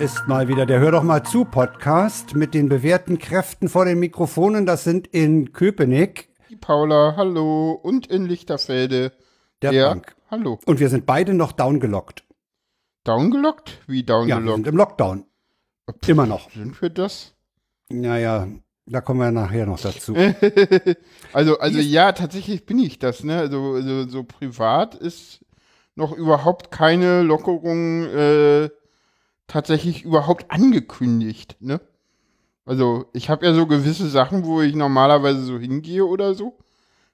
Ist mal wieder der Hör doch mal zu Podcast mit den bewährten Kräften vor den Mikrofonen. Das sind in Köpenick Die Paula, hallo. Und in Lichterfelde. der Ja, Frank. hallo. Und wir sind beide noch downgelockt. Downgelockt? Wie Ja, wir downgelockt? sind im Lockdown. Immer noch. sind wir das? Naja, da kommen wir nachher noch dazu. also, also ja, tatsächlich bin ich das, ne? Also, also so privat ist noch überhaupt keine Lockerung äh, tatsächlich überhaupt angekündigt, ne? Also, ich habe ja so gewisse Sachen, wo ich normalerweise so hingehe oder so.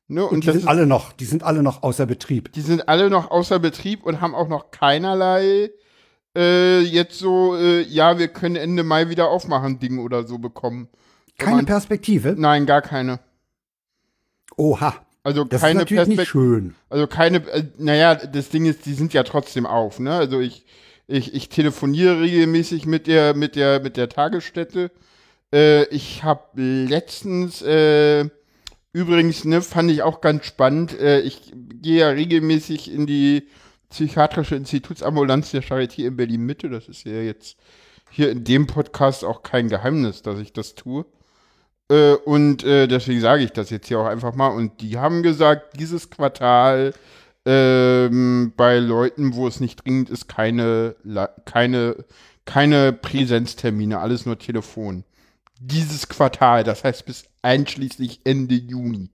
Ne? Und die das sind ist- alle noch, die sind alle noch außer Betrieb. Die sind alle noch außer Betrieb und haben auch noch keinerlei äh, jetzt so, äh, ja, wir können Ende Mai wieder aufmachen, Ding oder so bekommen. Keine Sondern- Perspektive. Nein, gar keine. Oha, Also das ist keine natürlich nicht Perspektive. schön. Also keine, äh, naja, das Ding ist, die sind ja trotzdem auf, ne? Also ich, ich, ich telefoniere regelmäßig mit der, mit der, mit der Tagesstätte. Äh, ich habe letztens, äh, übrigens, ne, fand ich auch ganz spannend, äh, ich gehe ja regelmäßig in die psychiatrische Institutsambulanz der Charité in Berlin-Mitte. Das ist ja jetzt hier in dem Podcast auch kein Geheimnis, dass ich das tue. Äh, und äh, deswegen sage ich das jetzt hier auch einfach mal. Und die haben gesagt, dieses Quartal ähm, bei Leuten, wo es nicht dringend ist, keine, keine, keine Präsenztermine, alles nur Telefon. Dieses Quartal, das heißt bis einschließlich Ende Juni.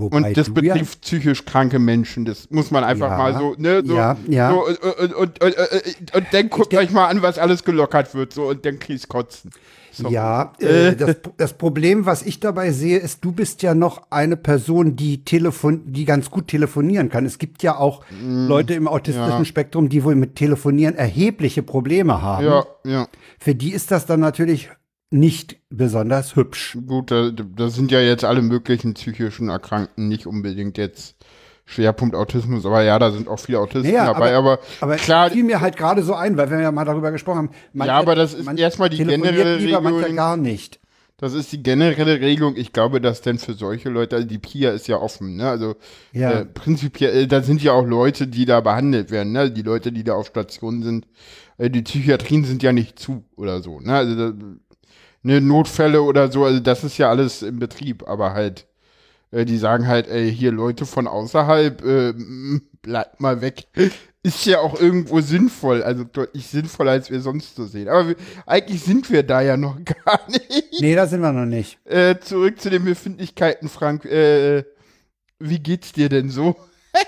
Wobei Und das du ja- betrifft psychisch kranke Menschen. Das muss man einfach Ja, mal so, ne, so, ja, ja. so und, und, und, und, und, dann guckt euch mal an, was alles gelockert wird, so, und dann kriegst kotzen. So. Ja, äh, das, das Problem, was ich dabei sehe, ist, du bist ja noch eine Person, die telefon, die ganz gut telefonieren kann. Es gibt ja auch Leute im autistischen Mm. Spektrum, die wohl mit Telefonieren erhebliche Probleme haben. Ja, ja. Für die ist das dann natürlich nicht besonders hübsch. Gut, da, da sind ja jetzt alle möglichen psychischen Erkrankten nicht unbedingt jetzt Schwerpunkt Autismus, aber ja, da sind auch viele Autisten Ja, dabei, aber, Aber klar, fiel mir halt gerade so ein, weil wir ja mal darüber gesprochen haben. manche- Ja, aber das ist erstmal die generelle lieber, Regelung. gar nicht. das ist die generelle Regelung. Ich glaube, dass denn für solche Leute, also die PIA ist ja offen, ne? Also Ja. äh, prinzipiell, äh, da sind ja auch Leute, die da behandelt werden, ne? Die Leute, die da auf Station sind. Äh, die Psychiatrien sind ja nicht zu oder so, ne? Also da, ne, Notfälle oder so, also das ist ja alles im Betrieb, aber halt, äh, die sagen halt, ey, hier Leute von außerhalb, äh, bleibt mal weg. Ist ja auch irgendwo sinnvoll, also deutlich sinnvoller, als wir sonst so sehen. Aber wir, eigentlich sind wir da ja noch gar nicht. Nee, da sind wir noch nicht. Äh, zurück zu den Befindlichkeiten, Frank. Äh, wie geht's dir denn so?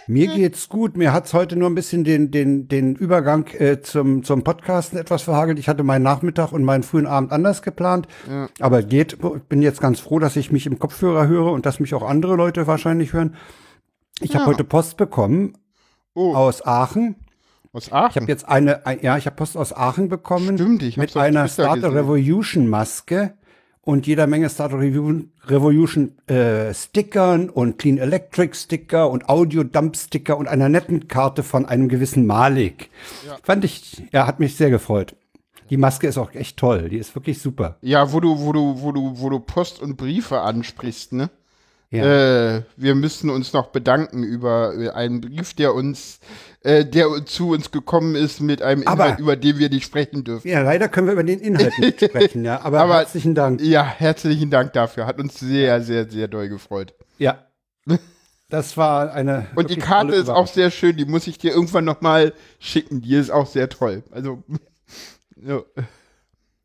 Mir geht's gut. Mir hat's heute nur ein bisschen den, den, den Übergang äh, zum, zum Podcasten etwas verhagelt. Ich hatte meinen Nachmittag und meinen frühen Abend anders geplant. Aber geht. Ich bin jetzt ganz froh, dass ich mich im Kopfhörer höre und dass mich auch andere Leute wahrscheinlich hören. Ich habe Ja. heute Post bekommen Oh, aus Aachen. aus Aachen. Ich habe jetzt eine, ein, ja, ich habe Post aus Aachen bekommen. Stimmt, ich mit einer Starter. Revolution Maske und jeder Menge Starter Revu- Revolution äh, Stickern und Clean Electric Sticker und Audio Dump Sticker und einer netten Karte von einem gewissen Malik. Fand ich, ja, hat mich sehr gefreut. Die Maske ist auch echt toll, die ist wirklich super. Ja, wo du, wo du, wo du, wo du Post und Briefe ansprichst, ne? Ja. Äh, wir müssen uns noch bedanken über äh, einen Brief, der uns, äh, der zu uns gekommen ist mit einem Aber- Inhalt, über den wir nicht sprechen dürfen. Ja, leider können wir über den Inhalt nicht sprechen, ja, aber, Aber- herzlichen Dank. Ja, herzlichen Dank dafür. Hat uns sehr, sehr, sehr doll gefreut. Ja. Das war eine. Und die Karte ist auch sehr schön. Die muss ich dir irgendwann noch mal schicken. Die ist auch sehr toll. Also ja,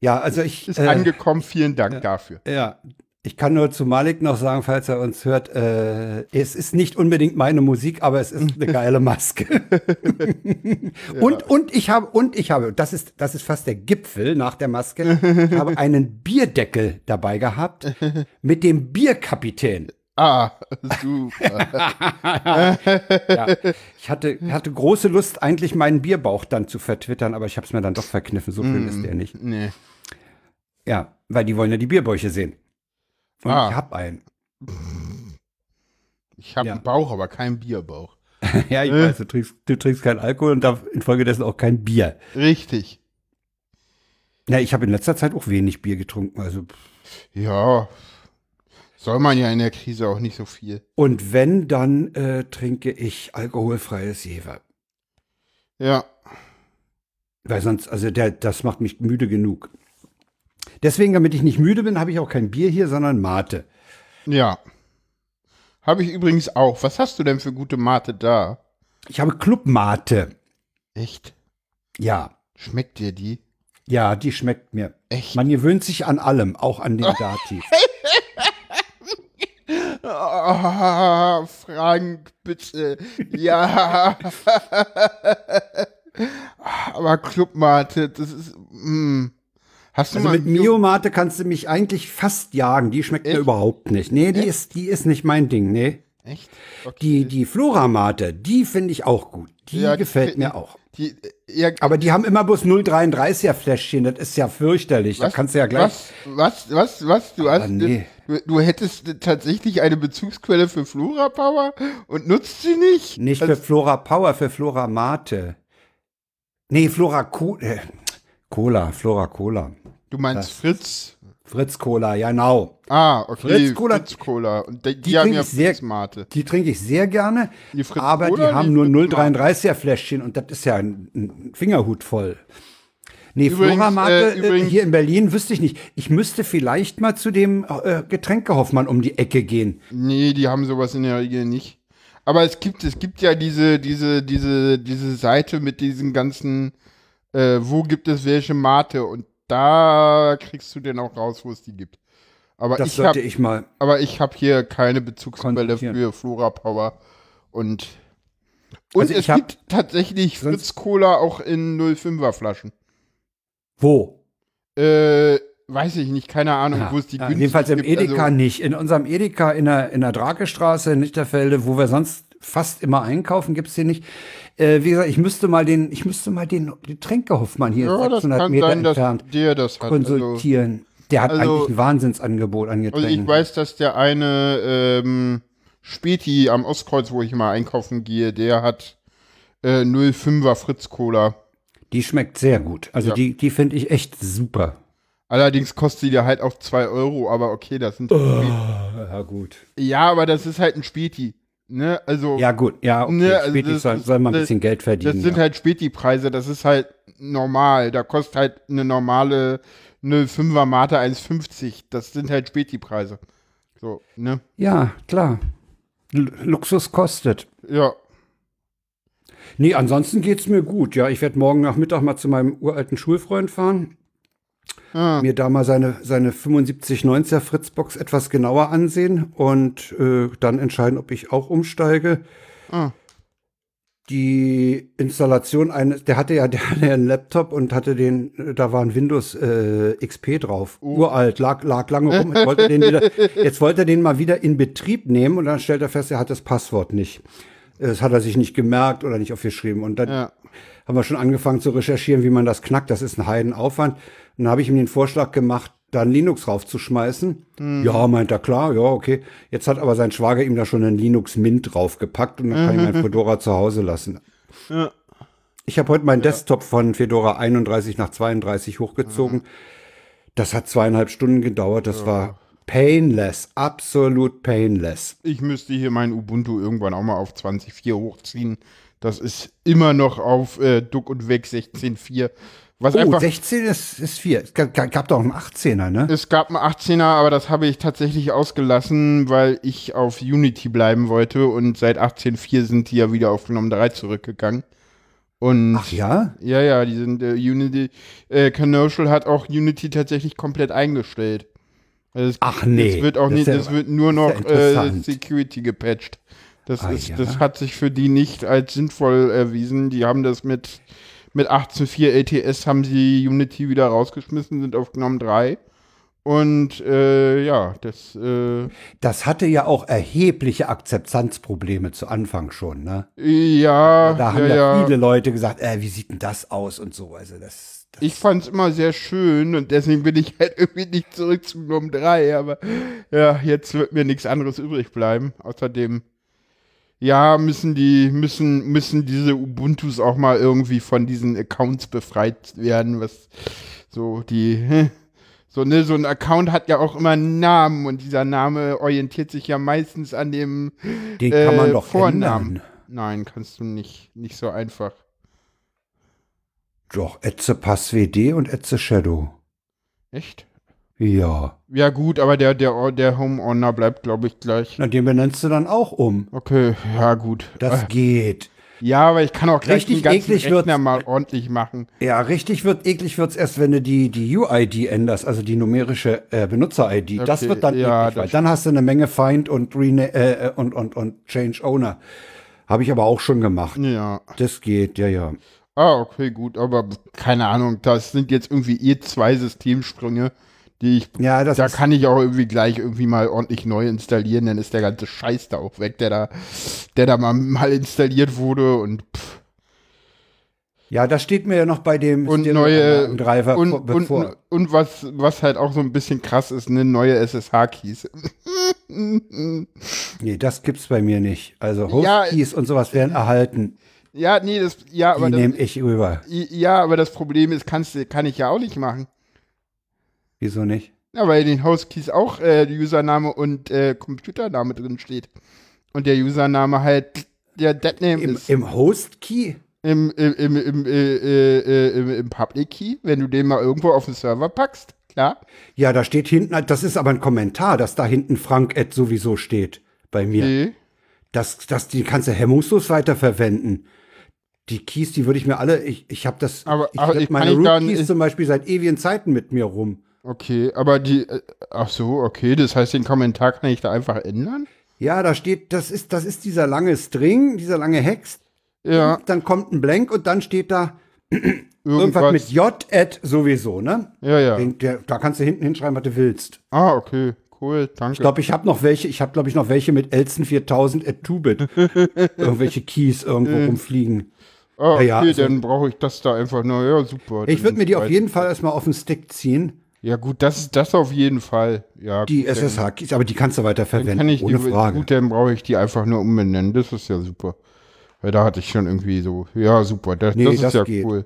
Ja, also ich. ist äh, angekommen. Vielen Dank dafür. Ja, ich kann nur zu Malik noch sagen, falls er uns hört, äh, es ist nicht unbedingt meine Musik, aber es ist eine geile Maske. Und und ich habe und ich habe, das ist das ist fast der Gipfel nach der Maske. Ich habe einen Bierdeckel dabei gehabt mit dem Bierkapitän. Ah, super. Ja, ich hatte hatte große Lust eigentlich meinen Bierbauch dann zu vertwittern, aber ich habe es mir dann doch verkniffen. So schön ist der nicht. nee. Ja, weil die wollen ja die Bierbäuche sehen. Und Ah. ich habe einen. Ich habe Ja. einen Bauch, aber keinen Bierbauch. Ja, ich weiß, du trinkst, du trinkst keinen Alkohol und darf infolgedessen auch kein Bier. Richtig. Ja, ich habe in letzter Zeit auch wenig Bier getrunken. Also. Ja. Soll man ja in der Krise auch nicht so viel. und wenn, dann äh, trinke ich alkoholfreies Jever. Ja. Weil sonst, also der, das macht mich müde genug. Deswegen, damit ich nicht müde bin, habe ich auch kein Bier hier, sondern Mate. Ja. Habe ich übrigens auch. Was hast du denn für gute Mate da? Ich habe Clubmate. Echt? Ja. Schmeckt dir die? Ja, die schmeckt mir. Echt? Man gewöhnt sich an allem, auch an den Dativ. Ah, Frank, bitte. Ja. Aber Clubmate, das ist. Mm. Hast du Also mal mit Mio-Mate kannst du mich eigentlich fast jagen. Die schmeckt mir Echt? überhaupt nicht. Nee, die ist, die ist nicht mein Ding, nee. Echt? Okay. Die, die Flora-Mate, die finde ich auch gut. Die Ja, gefällt mir auch. Die, ja, Aber die haben immer bloß 0,33er Fläschchen. Das ist ja fürchterlich. Da kannst du ja gleich. Was, was, was, was? Du, hast, nee. du, du hättest tatsächlich eine Bezugsquelle für Flora Power und nutzt sie nicht? Nicht Also- für Flora Power, für Flora Mate. Nee, Flora Co äh, Cola, Flora Cola. Du meinst Das- Fritz? Fritz Cola, ja, genau. Ah, okay. Fritz Cola- Fritz Cola. Und die, die, Die haben trinke ja ich sehr- Fritz Mate. Die trinke ich sehr gerne, Die Fritz aber Cola, die haben nur Fritz Mate. 0,33er Fläschchen und das ist ja ein, ein Fingerhut voll. Nee, Übrigens, Flora Mate äh, äh, hier in Berlin wüsste ich nicht. Ich müsste vielleicht mal zu dem äh, Getränkehoffmann um die Ecke gehen. Nee, die haben sowas in der Regel nicht. Aber es gibt, es gibt ja diese, diese, diese, diese Seite mit diesen ganzen, äh, wo gibt es welche Mate und da kriegst du denn auch raus, wo es die gibt. Aber Das ich sollte ich mal. aber ich habe hier keine Bezugsquelle für Flora Power und und Also es hab- gibt tatsächlich Fritz Cola auch in 05er Flaschen. Wo? Äh, weiß ich nicht, keine Ahnung, Ja, wo es die ja, günstig jedenfalls im gibt. Edeka Also, nicht. In unserem Edeka in der, in der Drakestraße in Lichterfelde, wo wir sonst fast immer einkaufen, gibt's den nicht. Äh, wie gesagt, ich müsste mal den, ich müsste mal den Getränkehoffmann hier ja, das 600 kann Meter sein, entfernt hat. Also, konsultieren. der hat also- eigentlich ein Wahnsinnsangebot an Also ich weiß, dass der eine ähm, Späti am Ostkreuz, wo ich mal einkaufen gehe, der hat äh, 05er Fritz Cola. die schmeckt sehr gut. Also Ja. die, die finde ich echt super. Allerdings kostet die halt auch 2 Euro, aber okay, das sind. Ja, gut. Ja, aber das ist halt ein Späti. Ne? Also, Ja, gut. Ja, okay. Ne, also Späti soll, soll mal ein das- bisschen Geld verdienen. das sind ja. halt Späti-Preise, das ist halt normal. Da kostet halt eine normale 05er Mate 1,50. Das sind halt Späti-Preise. So, ne? ja, klar. L Luxus kostet. Ja. Nee, ansonsten geht's mir gut. Ja, ich werde morgen Nachmittag mal zu meinem uralten Schulfreund fahren. Ah, Mir da mal seine, seine 7590er Fritzbox etwas genauer ansehen und äh, dann entscheiden, ob ich auch umsteige. ah. Die Installation eines, der hatte ja, der hatte ja einen Laptop und hatte den, da war ein Windows äh, XP drauf. Uralt, lag, lag lange rum. Jetzt wollte, er den wieder, jetzt wollte er den mal wieder in Betrieb nehmen und dann stellt er fest, er hat das Passwort nicht. Das hat er sich nicht gemerkt oder nicht aufgeschrieben. Und dann Ja. haben wir schon angefangen zu recherchieren, wie man das knackt. Das ist ein Heidenaufwand. Dann habe ich ihm den Vorschlag gemacht, da ein Linux raufzuschmeißen. Ja, meint er, klar, ja, okay. Jetzt hat aber sein Schwager ihm da schon einen Linux Mint draufgepackt und dann kann ich mein Fedora zu Hause lassen. Ja. Ich habe heute meinen Desktop von Fedora 31 nach 32 hochgezogen. Das hat zweieinhalb Stunden gedauert. Das war painless, absolut painless. Ich müsste hier mein Ubuntu irgendwann auch mal auf 20.4 hochziehen. Das ist immer noch auf äh, Duck und Weg 16.4. Was Oh, einfach. 16 ist, ist 4. Es gab, gab doch einen 18er, ne? Es gab einen 18er, aber das habe ich tatsächlich ausgelassen, weil ich auf Unity bleiben wollte und seit 18.4 sind die ja wieder auf GNOME 3 zurückgegangen. Und Ach ja? ja, ja, die sind äh, Unity, äh, Commercial hat auch Unity tatsächlich komplett eingestellt. Also es, Ach nee, Es wird auch das nicht, ist ja- es wird nur das noch ja äh. Security gepatcht. Das, Ah, ist, ja. das hat sich für die nicht als sinnvoll erwiesen. Die haben das mit, mit 18.4 LTS haben sie Unity wieder rausgeschmissen, sind auf GNOME 3. Und äh, ja, das äh, Das hatte ja auch erhebliche Akzeptanzprobleme zu Anfang schon, ne? ja, Da haben ja, ja, viele Leute gesagt, äh, wie sieht denn das aus und so. Also das, das Ich fand es immer sehr schön und deswegen bin ich halt irgendwie nicht zurück zu GNOME 3, aber ja, jetzt wird mir nichts anderes übrig bleiben. Außerdem, ja, müssen die, müssen, müssen diese Ubuntus auch mal irgendwie von diesen Accounts befreit werden, was so die, so, ne, so ein Account hat ja auch immer einen Namen und dieser Name orientiert sich ja meistens an dem den kann man äh, doch Vornamen. ändern. Nein, kannst du nicht, nicht so einfach. Doch, Etze Pass WD und Etze Shadow. Echt? Ja. Ja, gut, aber der, der, der Home bleibt, glaube ich, gleich. Na, den benennst du dann auch um. Okay, ja, gut. Das Äh, geht. ja, aber ich kann auch gleich Richtig den ganzen eklig Rechner mal ordentlich machen. Ja, richtig wird eklig wird's erst, wenn du die, die UID änderst, also die numerische äh, Benutzer-ID. das Okay, wird dann ja, eklig, weil das- dann hast du eine Menge Find und, Rena äh, und, und, und Change Owner. Habe ich aber auch schon gemacht. Ja. Das geht, ja, ja. Ah, okay, gut, aber keine Ahnung, das sind jetzt irgendwie eh zwei Systemsprünge, die ich. Ja, das da kann ich auch irgendwie gleich irgendwie mal ordentlich neu installieren, dann ist der ganze Scheiß da auch weg, der da, der da mal, mal installiert wurde und pff, ja, das steht mir ja noch bei dem und neue Driver und, vor- und, bevor. und was, was halt auch so ein bisschen krass ist, eine neue SSH-Keys. Nee, das gibt's bei mir nicht. Also Ja, Hostkeys und sowas werden erhalten. ja, nee, das, ja, Die aber das, nehme ich rüber. ja, aber das Problem ist, kannst, kann ich ja auch nicht machen. Wieso nicht? Ja, weil in den Hostkeys auch äh, Username und äh, Computername drin steht. Und der Username halt der Deadname Im, ist. im Host-Key? Im, im, im, im, äh, äh, äh, im, im Public Key, wenn du den mal irgendwo auf den Server packst, klar. Ja, da steht hinten, das ist aber ein Kommentar, dass da hinten Frank Ed sowieso steht bei mir. Nee. Das, das, die kannst du hemmungslos weiterverwenden. Die Keys, die würde ich mir alle, ich, ich habe das, Aber- ich aber ich meine Root-Keys ich- zum Beispiel seit ewigen Zeiten mit mir rum. Okay, aber die, äh, ach so, okay, das heißt, den Kommentar kann ich da einfach ändern? Ja, da steht, das ist, das ist dieser lange String, dieser lange Hex. Ja, Dann kommt ein Blank und dann steht da irgendwas irgendwas. mit J at sowieso, ne? ja, ja. Den, der, da kannst du hinten hinschreiben, was du willst. Ah, okay, cool, danke. Ich glaube, ich habe noch welche, ich habe glaube ich noch welche mit Elsen 4000 at 2-Bit. Irgendwelche Keys irgendwo ah, rumfliegen. okay, ja, ja, also- dann brauche ich das da einfach nur, ja, super. Ich würde mir die auf jeden. Fall erstmal auf den Stick ziehen. Ja, gut, das ist das auf jeden Fall. Ja, Die gut, SSH-Keys, aber die kannst du weiter verwenden, kann ich ohne die, Frage. Gut, dann brauche ich die einfach nur umbenennen. Das ist ja super. Weil da hatte ich schon irgendwie so, ja, super, das, Nee, das ist das ja geht. cool.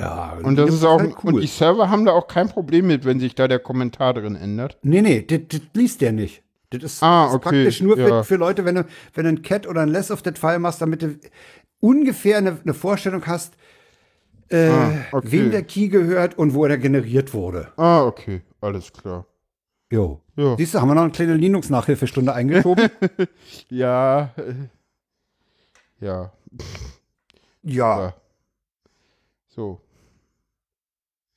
Ja, Und das ist auch, halt und die Server haben da auch kein Problem mit, wenn sich da der Kommentar drin ändert. Nee, nee, das, das liest der nicht. Das ist, Ah, okay, praktisch nur für, ja. für Leute, wenn du, wenn du ein Cat oder ein Less of that File machst, damit du ungefähr eine, eine Vorstellung hast, äh, Ah, okay. wem der Key gehört und wo er generiert wurde. Ah, okay, alles klar. Jo. Ja, Siehst du, haben wir noch eine kleine Linux-Nachhilfestunde eingeschoben? ja, ja, ja. ja. So.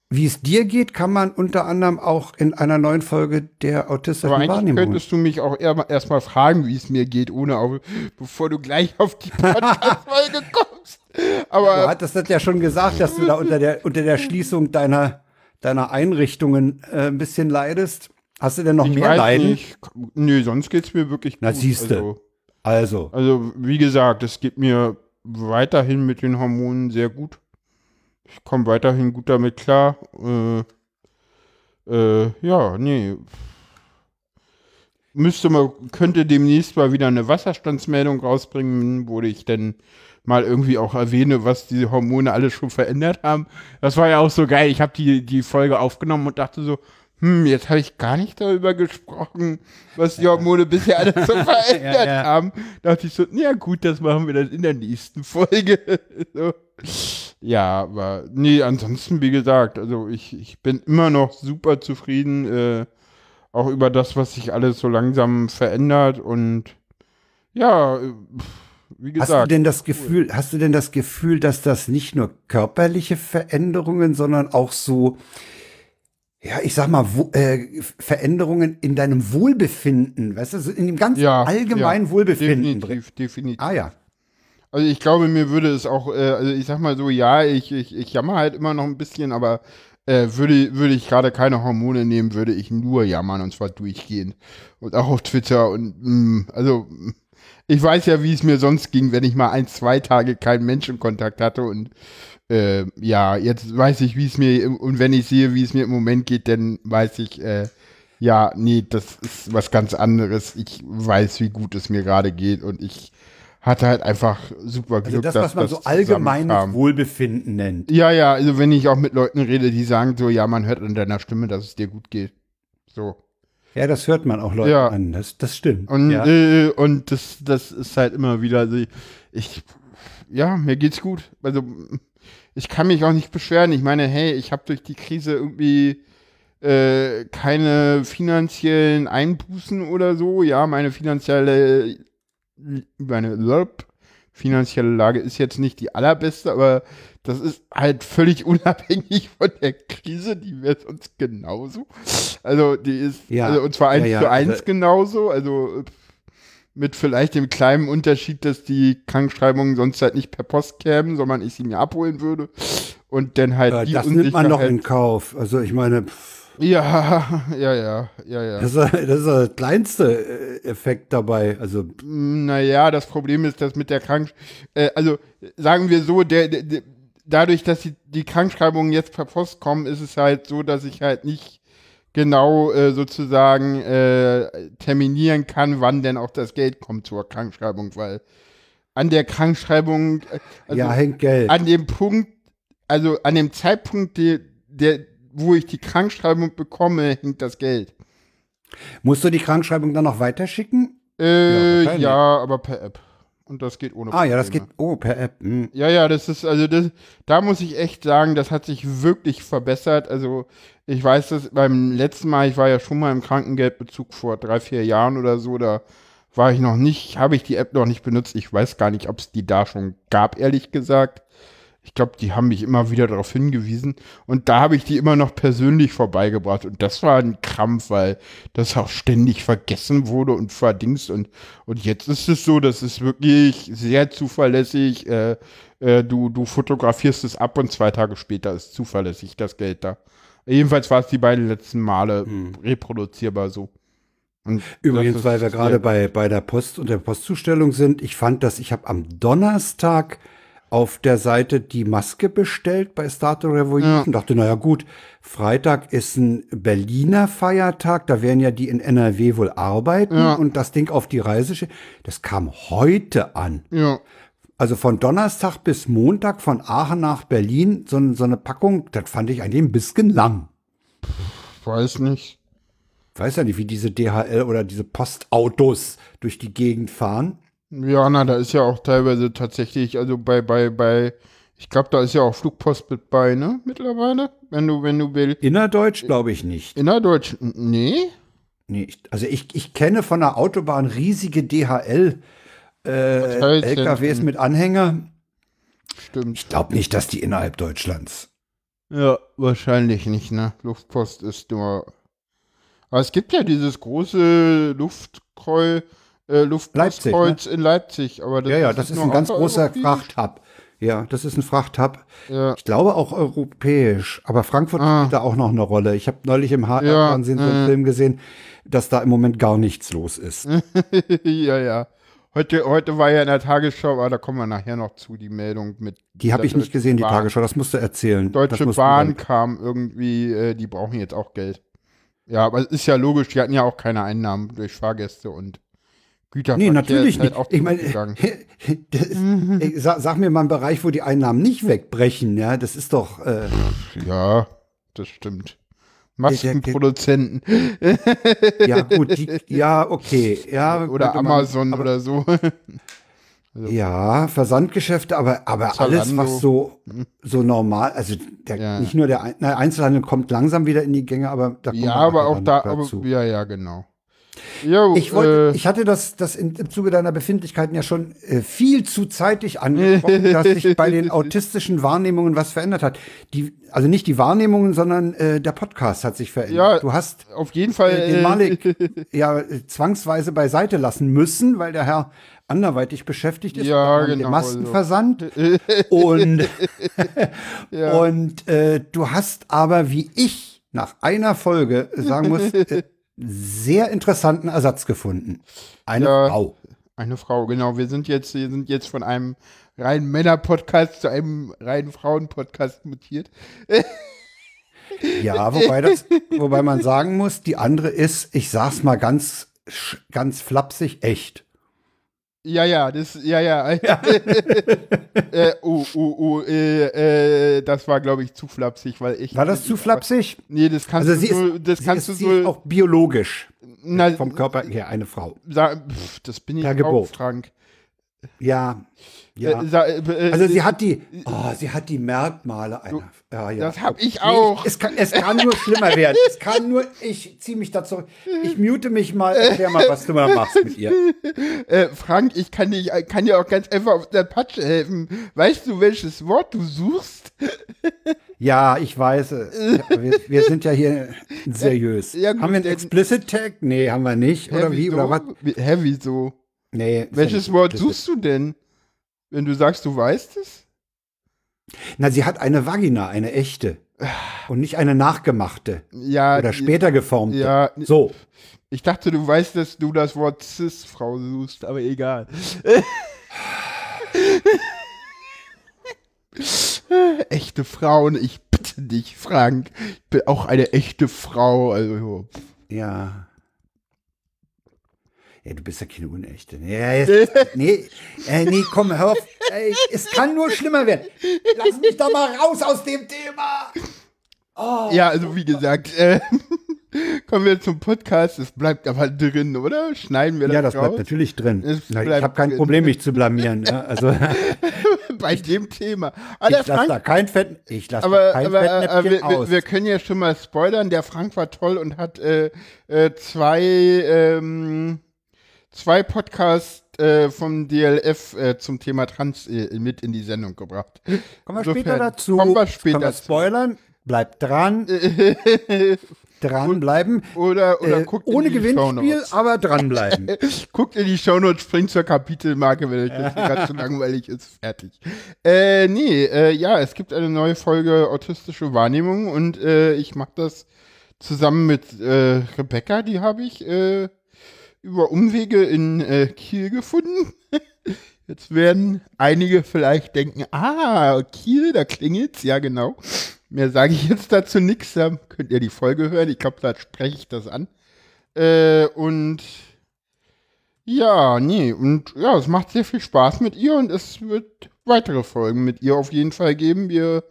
Wie es dir geht, kann man unter anderem auch in einer neuen Folge der autistischen Aber eigentlich Wahrnehmung. könntest du mich auch erstmal fragen, wie es mir geht, ohne auf, bevor du gleich auf die Podcast-Folge kommst. Du Aber hattest das ja schon gesagt, dass du da unter der, unter der Schließung deiner, deiner Einrichtungen äh, ein bisschen leidest. Hast du denn noch ich mehr Leiden? nicht. Nee, sonst geht's mir wirklich gut. Na, siehste. Also, Also, Also, wie gesagt, es geht mir weiterhin mit den Hormonen sehr gut. Ich komme weiterhin gut damit klar. Äh, äh, ja, nee. Müsste man, könnte demnächst mal wieder eine Wasserstandsmeldung rausbringen, wo ich dann mal irgendwie auch erwähne, was diese Hormone alle schon verändert haben. Das war ja auch so geil. Ich habe die, die Folge aufgenommen und dachte so, hm, jetzt habe ich gar nicht darüber gesprochen, was die Hormone bisher alles so verändert ja. haben. Da dachte ich so, ja gut, das machen wir dann in der nächsten Folge. so. Ja, aber nee, ansonsten, wie gesagt, also ich, ich bin immer noch super zufrieden, äh, auch über das, was sich alles so langsam verändert und ja, äh, wie hast du gesagt, denn das Gefühl, hast du denn das Gefühl, dass das nicht nur körperliche Veränderungen, sondern auch so, ja, ich sag mal, wo, äh, Veränderungen in deinem Wohlbefinden, weißt du, in dem ganz Ja, allgemeinen ja, Wohlbefinden definitiv, definitiv. Ah ja. Also ich glaube, mir würde es auch, äh, also ich sag mal so, ja, ich, ich, ich jammer halt immer noch ein bisschen, aber äh, würde, würde ich gerade keine Hormone nehmen, würde ich nur jammern und zwar durchgehend. Und auch auf Twitter und mh, also mh, ich weiß ja, wie es mir sonst ging, wenn ich mal ein, zwei Tage keinen Menschenkontakt hatte und äh, ja, jetzt weiß ich, wie es mir, und wenn ich sehe, wie es mir im Moment geht, dann weiß ich, äh, ja, nee, das ist was ganz anderes. Ich weiß, wie gut es mir gerade geht und ich hatte halt einfach super Glück, Also das, was man das so allgemeines. Wohlbefinden nennt. Ja, ja, also wenn ich auch mit Leuten rede, die sagen so, ja, man hört an deiner Stimme, dass es dir gut geht. So. Ja, das hört man auch Leuten Ja. an. Das, das stimmt. Und, ja. äh, und das, das ist halt immer wieder, also ich, ja, mir geht's gut. Also ich kann mich auch nicht beschweren. Ich meine, hey, ich habe durch die Krise irgendwie äh, keine finanziellen Einbußen oder so. Ja, meine finanzielle, meine finanzielle Lage ist jetzt nicht die allerbeste, aber das ist halt völlig unabhängig von der Krise, die wäre sonst genauso. Also die ist, Ja. also und zwar eins Ja, ja, zu eins genauso. Also mit vielleicht dem kleinen Unterschied, dass die Krankschreibungen sonst halt nicht per Post kämen, sondern ich sie mir abholen würde. Und dann halt Äh, die das nimmt man Unsicherheit- in Kauf. Also ich meine, pff, Ja, ja, ja, ja, ja. das ist, das ist der kleinste äh, Effekt dabei. Also Naja, das Problem ist, dass mit der Krank... Äh, also sagen wir so, der, der, der, dadurch, dass die, die Krankschreibungen jetzt per Post kommen, ist es halt so, dass ich halt nicht genau äh, sozusagen äh, terminieren kann, wann denn auch das Geld kommt zur Krankschreibung, weil an der Krankschreibung, äh, also ja, hängt Geld. an dem Punkt, also an dem Zeitpunkt, der, der, wo ich die Krankschreibung bekomme, hängt das Geld. Musst du die Krankschreibung dann noch weiterschicken? Ja, Äh, wahrscheinlich. ja, aber per App. Und das geht ohne Ah ja, das geht. Probleme. Oh, per App. Hm. Ja, ja, das ist, also das, da muss ich echt sagen, das hat sich wirklich verbessert. Also ich weiß das beim letzten Mal, ich war ja schon mal im Krankengeldbezug vor drei, vier Jahren oder so, da war ich noch nicht, habe ich die App noch nicht benutzt. Ich weiß gar nicht, ob es die da schon gab, ehrlich gesagt. Ich glaube, die haben mich immer wieder darauf hingewiesen. Und da habe ich die immer noch persönlich vorbeigebracht. Und das war ein Krampf, weil das auch ständig vergessen wurde und verdingst. Und, und jetzt ist es so, das ist wirklich sehr zuverlässig. Äh, äh, du, du fotografierst es ab und zwei Tage später ist zuverlässig das Geld da. Jedenfalls war es die beiden letzten Male reproduzierbar so. Und Übrigens, weil wir gerade bei, bei der Post und der Postzustellung sind, ich fand das, ich habe am Donnerstag auf der Seite die Maske bestellt bei Starter Revolution. Ja. Dachte, naja gut, Freitag ist ein Berliner Feiertag, da werden ja die in NRW wohl arbeiten Ja. und das Ding auf die Reise schicken. Das kam heute an. Ja. Also von Donnerstag bis Montag von Aachen nach Berlin, so, so eine Packung, das fand ich eigentlich ein bisschen lang. Weiß nicht. Ich weiß ja nicht, wie diese DHL oder diese Postautos durch die Gegend fahren. Ja, na, da ist ja auch teilweise tatsächlich, also bei, bei, bei, ich glaube, da ist ja auch Flugpost mit bei, ne, mittlerweile? Wenn du, wenn du willst. Innerdeutsch glaube ich nicht. Innerdeutsch, nee? Nee, also ich, ich kenne von der Autobahn riesige DHL äh. LKWs mit Anhänger. Stimmt. Ich glaube nicht, dass die innerhalb Deutschlands. Ja, wahrscheinlich nicht, ne? Luftpost ist nur. Aber es gibt ja dieses große Luftkreuz, äh, Luftpostkreuz in Leipzig, aber das Ja, ja, das ist ein ganz großer. Frachthub. Ja, das ist ein Frachthub. Ja. Ich glaube auch europäisch, aber Frankfurt Ah. spielt da auch noch eine Rolle. Ich habe neulich im Ja, HR-Fernsehen so einen äh. Film gesehen, dass da im Moment gar nichts los ist. ja, ja. Heute, heute war ja in der Tagesschau, aber da kommen wir nachher noch zu, die Meldung mit. Die habe ich nicht gesehen, die Bahn. Tagesschau. Das musst du erzählen. Deutsche Bahn dann- kam irgendwie, äh, die brauchen jetzt auch Geld. Ja, aber es ist ja logisch, die hatten ja auch keine Einnahmen durch Fahrgäste und Güterverkehr. Nee, natürlich ist halt nicht. Ich meine, das, ey, sag, sag mir mal einen Bereich, wo die Einnahmen nicht wegbrechen. Ja, das ist doch. Äh, ja, das stimmt. Maskenproduzenten ja, gut. Die, ja, okay. Ja, oder könnte man- Amazon aber, oder so. Ja, Versandgeschäfte, aber, aber alles, was so, so normal, also der, Ja. nicht nur der na, Einzelhandel kommt langsam wieder in die Gänge, aber da kommen ja, aber auch da, aber, ja, ja, genau. Jo, Ich, wollte, äh, ich hatte das, das in, im Zuge deiner Befindlichkeiten ja schon äh, viel zu zeitig angesprochen, dass sich bei den autistischen Wahrnehmungen was verändert hat. Die, also nicht die Wahrnehmungen, sondern äh, der Podcast hat sich verändert. Ja, du hast auf jeden Fall. äh, den äh, Malik ja äh, zwangsweise beiseite lassen müssen, weil der Herr anderweitig beschäftigt ist Ja, mit dem genau, Maskenversand. und Ja. und du hast aber, wie ich nach einer Folge sagen muss, sehr interessanten Ersatz gefunden. Eine Ja. Frau. Eine Frau, genau. Wir sind jetzt, wir sind jetzt von einem reinen Männer-Podcast zu einem reinen Frauen-Podcast mutiert. Ja, wobei das, wobei man sagen muss, die andere ist, ich sag's mal ganz, ganz flapsig, echt. Ja, ja, das, ja, ja. äh, oh, oh, oh, äh, äh, das war, glaube ich, zu flapsig, weil ich. War das zu flapsig? Nee, das kannst Also du so, das sie kannst ist, du so, auch biologisch na, vom Körper her eine Frau. sa- pff, das bin ich auch. Frank. Ja, ja. Äh, sa- äh, Also sie äh, hat die, oh, sie hat die Merkmale einer. Ja, ja. das hab ich Nee, auch. es, kann, es kann nur schlimmer werden. Es kann nur, ich ziehe mich da zurück. Ich mute mich mal, erklär mal, was du mal machst mit ihr. Äh, Frank, ich kann, dich, kann dir auch ganz einfach auf der Patsche helfen. Weißt du, welches Wort du suchst? Ja, ich weiß es. Wir, wir sind ja hier seriös. Ja, gut, haben wir einen Explicit Tag? Nee, haben wir nicht. Oder wie? Oder was? Hä, wieso? Nee. ja Welches nicht Wort suchst du denn? Wenn du sagst, du weißt es? Na, sie hat eine Vagina, eine echte. Und nicht eine nachgemachte. Ja. Oder später geformte. Ja, So. ich dachte, du weißt, dass du das Wort Cis-Frau suchst, aber egal. echte Frauen, ich bitte dich, Frank. Ich bin auch eine echte Frau. Also, Ja. Ja, du bist ja keine Unechte. Nee, ja, jetzt, nee, äh, nee, komm, hör auf. Ey, es kann nur schlimmer werden. Lass mich doch mal raus aus dem Thema. ja, also wie gesagt, äh, kommen wir zum Podcast. Es bleibt aber drin, oder? Schneiden wir das Ja, das raus? bleibt natürlich drin. Na, ich bleibt habe kein drin. Problem, mich zu blamieren. Ja, also Bei dem Thema. Aber ich lasse da kein Fett, ich lasse aber, kein aber äh, Fettnäpfchen wir, wir, aus. wir können ja schon mal spoilern. Der Frank war toll und hat äh, äh, zwei, ähm, zwei Podcasts äh, vom DLF äh, zum Thema Trans äh, mit in die Sendung gebracht. Kommen wir insofern später dazu. kommen wir später Können wir spoilern. Bleibt dran. dranbleiben. Oder, oder Äh, guckt ohne in die Gewinnspiel, aber dranbleiben. Guckt in die Shownotes, springt zur Kapitelmarke, wenn euch das gerade zu langweilig ist. Fertig. Äh, nee, äh, ja, es gibt eine neue Folge Autistische Wahrnehmung und äh, ich mache das zusammen mit Rebecca, die habe ich äh, über Umwege in äh, Kiel gefunden. Jetzt werden einige vielleicht denken, ah, Kiel, da klingelt's, ja genau. Mehr sage ich jetzt dazu nichts, da könnt ihr die Folge hören. Ich glaube, da spreche ich das an. Äh, und ja, nee, und ja, es macht sehr viel Spaß mit ihr und es wird weitere Folgen mit ihr auf jeden Fall geben. Wir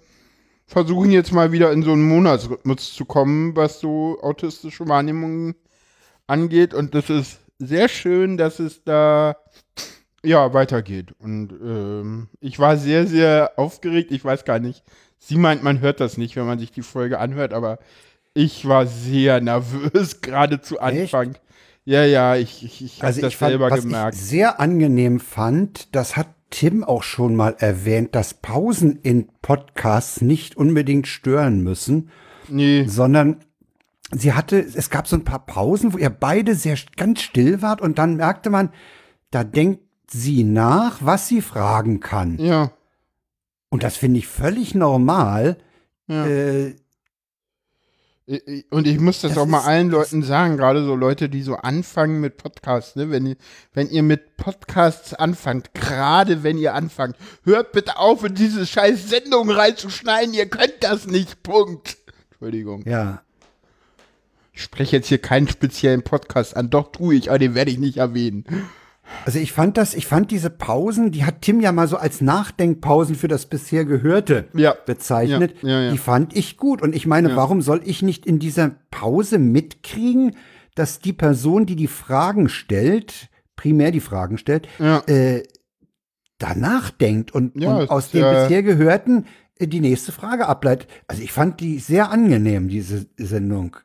versuchen jetzt mal wieder in so einen Monatsrhythmus zu kommen, was so autistische Wahrnehmungen angeht. Und das ist sehr schön, dass es da ja weitergeht. Und ähm, ich war sehr, sehr aufgeregt. Ich weiß gar nicht. Sie meint, man hört das nicht, wenn man sich die Folge anhört, aber ich war sehr nervös, gerade zu Anfang. Ja, ja, ich, ich, ich habe Also das ich fand, selber was gemerkt. ich sehr angenehm fand, das hat Tim auch schon mal erwähnt, dass Pausen in Podcasts nicht unbedingt stören müssen, Nee, sondern sie hatte, es gab so ein paar Pausen, wo ihr beide sehr ganz still wart und dann merkte man, da denkt sie nach, was sie fragen kann. ja. Und das finde ich völlig normal. Ja. Äh, Und ich muss das, Das auch mal ist- allen Leuten sagen, gerade so Leute, die so anfangen mit Podcasts, ne? Wenn ihr, wenn ihr mit Podcasts anfangt, gerade wenn ihr anfangt, hört bitte auf, in diese scheiß Sendung reinzuschneiden, ihr könnt das nicht, Punkt. Entschuldigung. ja, Ich spreche jetzt hier keinen speziellen Podcast an, doch tue ich, aber den werde ich nicht erwähnen. Also ich fand das, ich fand diese Pausen, die hat Tim ja mal so als Nachdenkpausen für das bisher Gehörte Ja. bezeichnet. Ja, ja. Die fand ich gut. Und ich meine, warum soll ich nicht in dieser Pause mitkriegen, dass die Person, die die Fragen stellt, primär die Fragen stellt, äh, danach denkt und, und aus dem bisher Gehörten äh, die nächste Frage ableitet. Also ich fand die sehr angenehm, diese Sendung.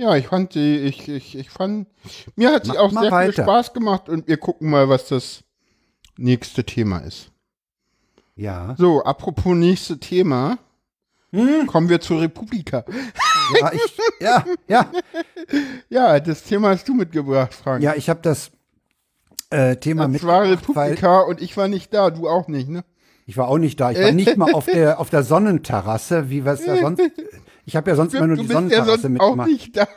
Ja, ich fand sie, ich, ich, ich fand, mir hat sie auch sehr weiter. viel Spaß gemacht und wir gucken mal, was das nächste Thema ist. Ja. So, apropos nächste Thema, Hm? kommen wir zur Republika. Ja, ich, ja, ja. Ja, das Thema hast du mitgebracht, Frank. Ja, ich habe das äh, Thema das mit, war weil Republika und ich war nicht da, du auch nicht, ne? ich war auch nicht da. Ich war nicht mal auf der auf der Sonnenterrasse, wie wir es ja sonst. Ich habe ja sonst immer nur die bist ja Sonnenterrasse sonst auch mitgemacht. nicht da.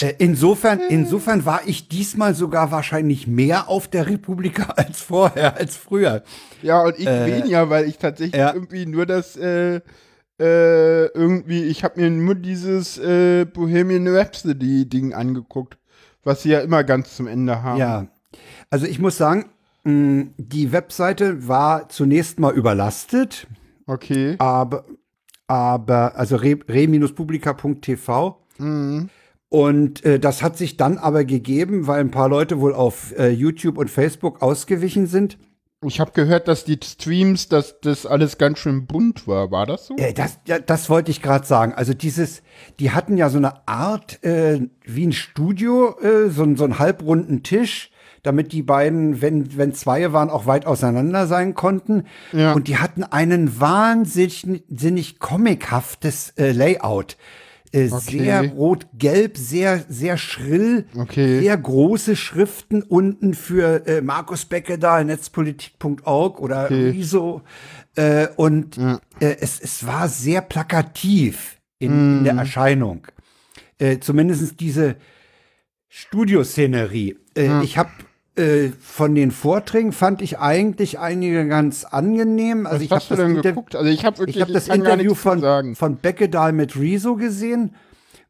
Äh, insofern, insofern war ich diesmal sogar wahrscheinlich mehr auf der Republika als vorher, als früher. Ja, und ich weniger, weil ich tatsächlich Äh, ja. irgendwie nur das, äh, äh, irgendwie, ich habe mir nur dieses äh, Bohemian Rhapsody-Ding angeguckt, was sie ja immer ganz zum Ende haben. Ja, also ich muss sagen, mh, die Webseite war zunächst mal überlastet, Okay. aber, aber also re- re-publica.tv Mhm. Und äh, das hat sich dann aber gegeben, weil ein paar Leute wohl auf äh, YouTube und Facebook ausgewichen sind. Ich habe gehört, dass die Streams, dass das alles ganz schön bunt war. War das so? Äh, das, ja, das wollte ich gerade sagen. Also dieses, die hatten ja so eine Art äh, wie ein Studio, äh, so, so einen halbrunden Tisch, damit die beiden, wenn, wenn zwei waren, auch weit auseinander sein konnten. Ja. Und die hatten einen wahnsinnig comichaftes äh, Layout. Äh, Okay. Sehr rot-gelb, sehr, sehr schrill, Okay. sehr große Schriften unten für äh, Markus Beckedahl, netzpolitik.org oder Okay. Riso. Äh, und Ja. äh, es, es war sehr plakativ in, in der Erscheinung. Äh, zumindest diese Studioszenerie. Äh, Ich habe äh, von den Vorträgen fand ich eigentlich einige ganz angenehm. Also Was ich habe hast du das, denn geguckt? Also ich habe wirklich ich hab das Interview von, von Beckedahl mit Rezo gesehen,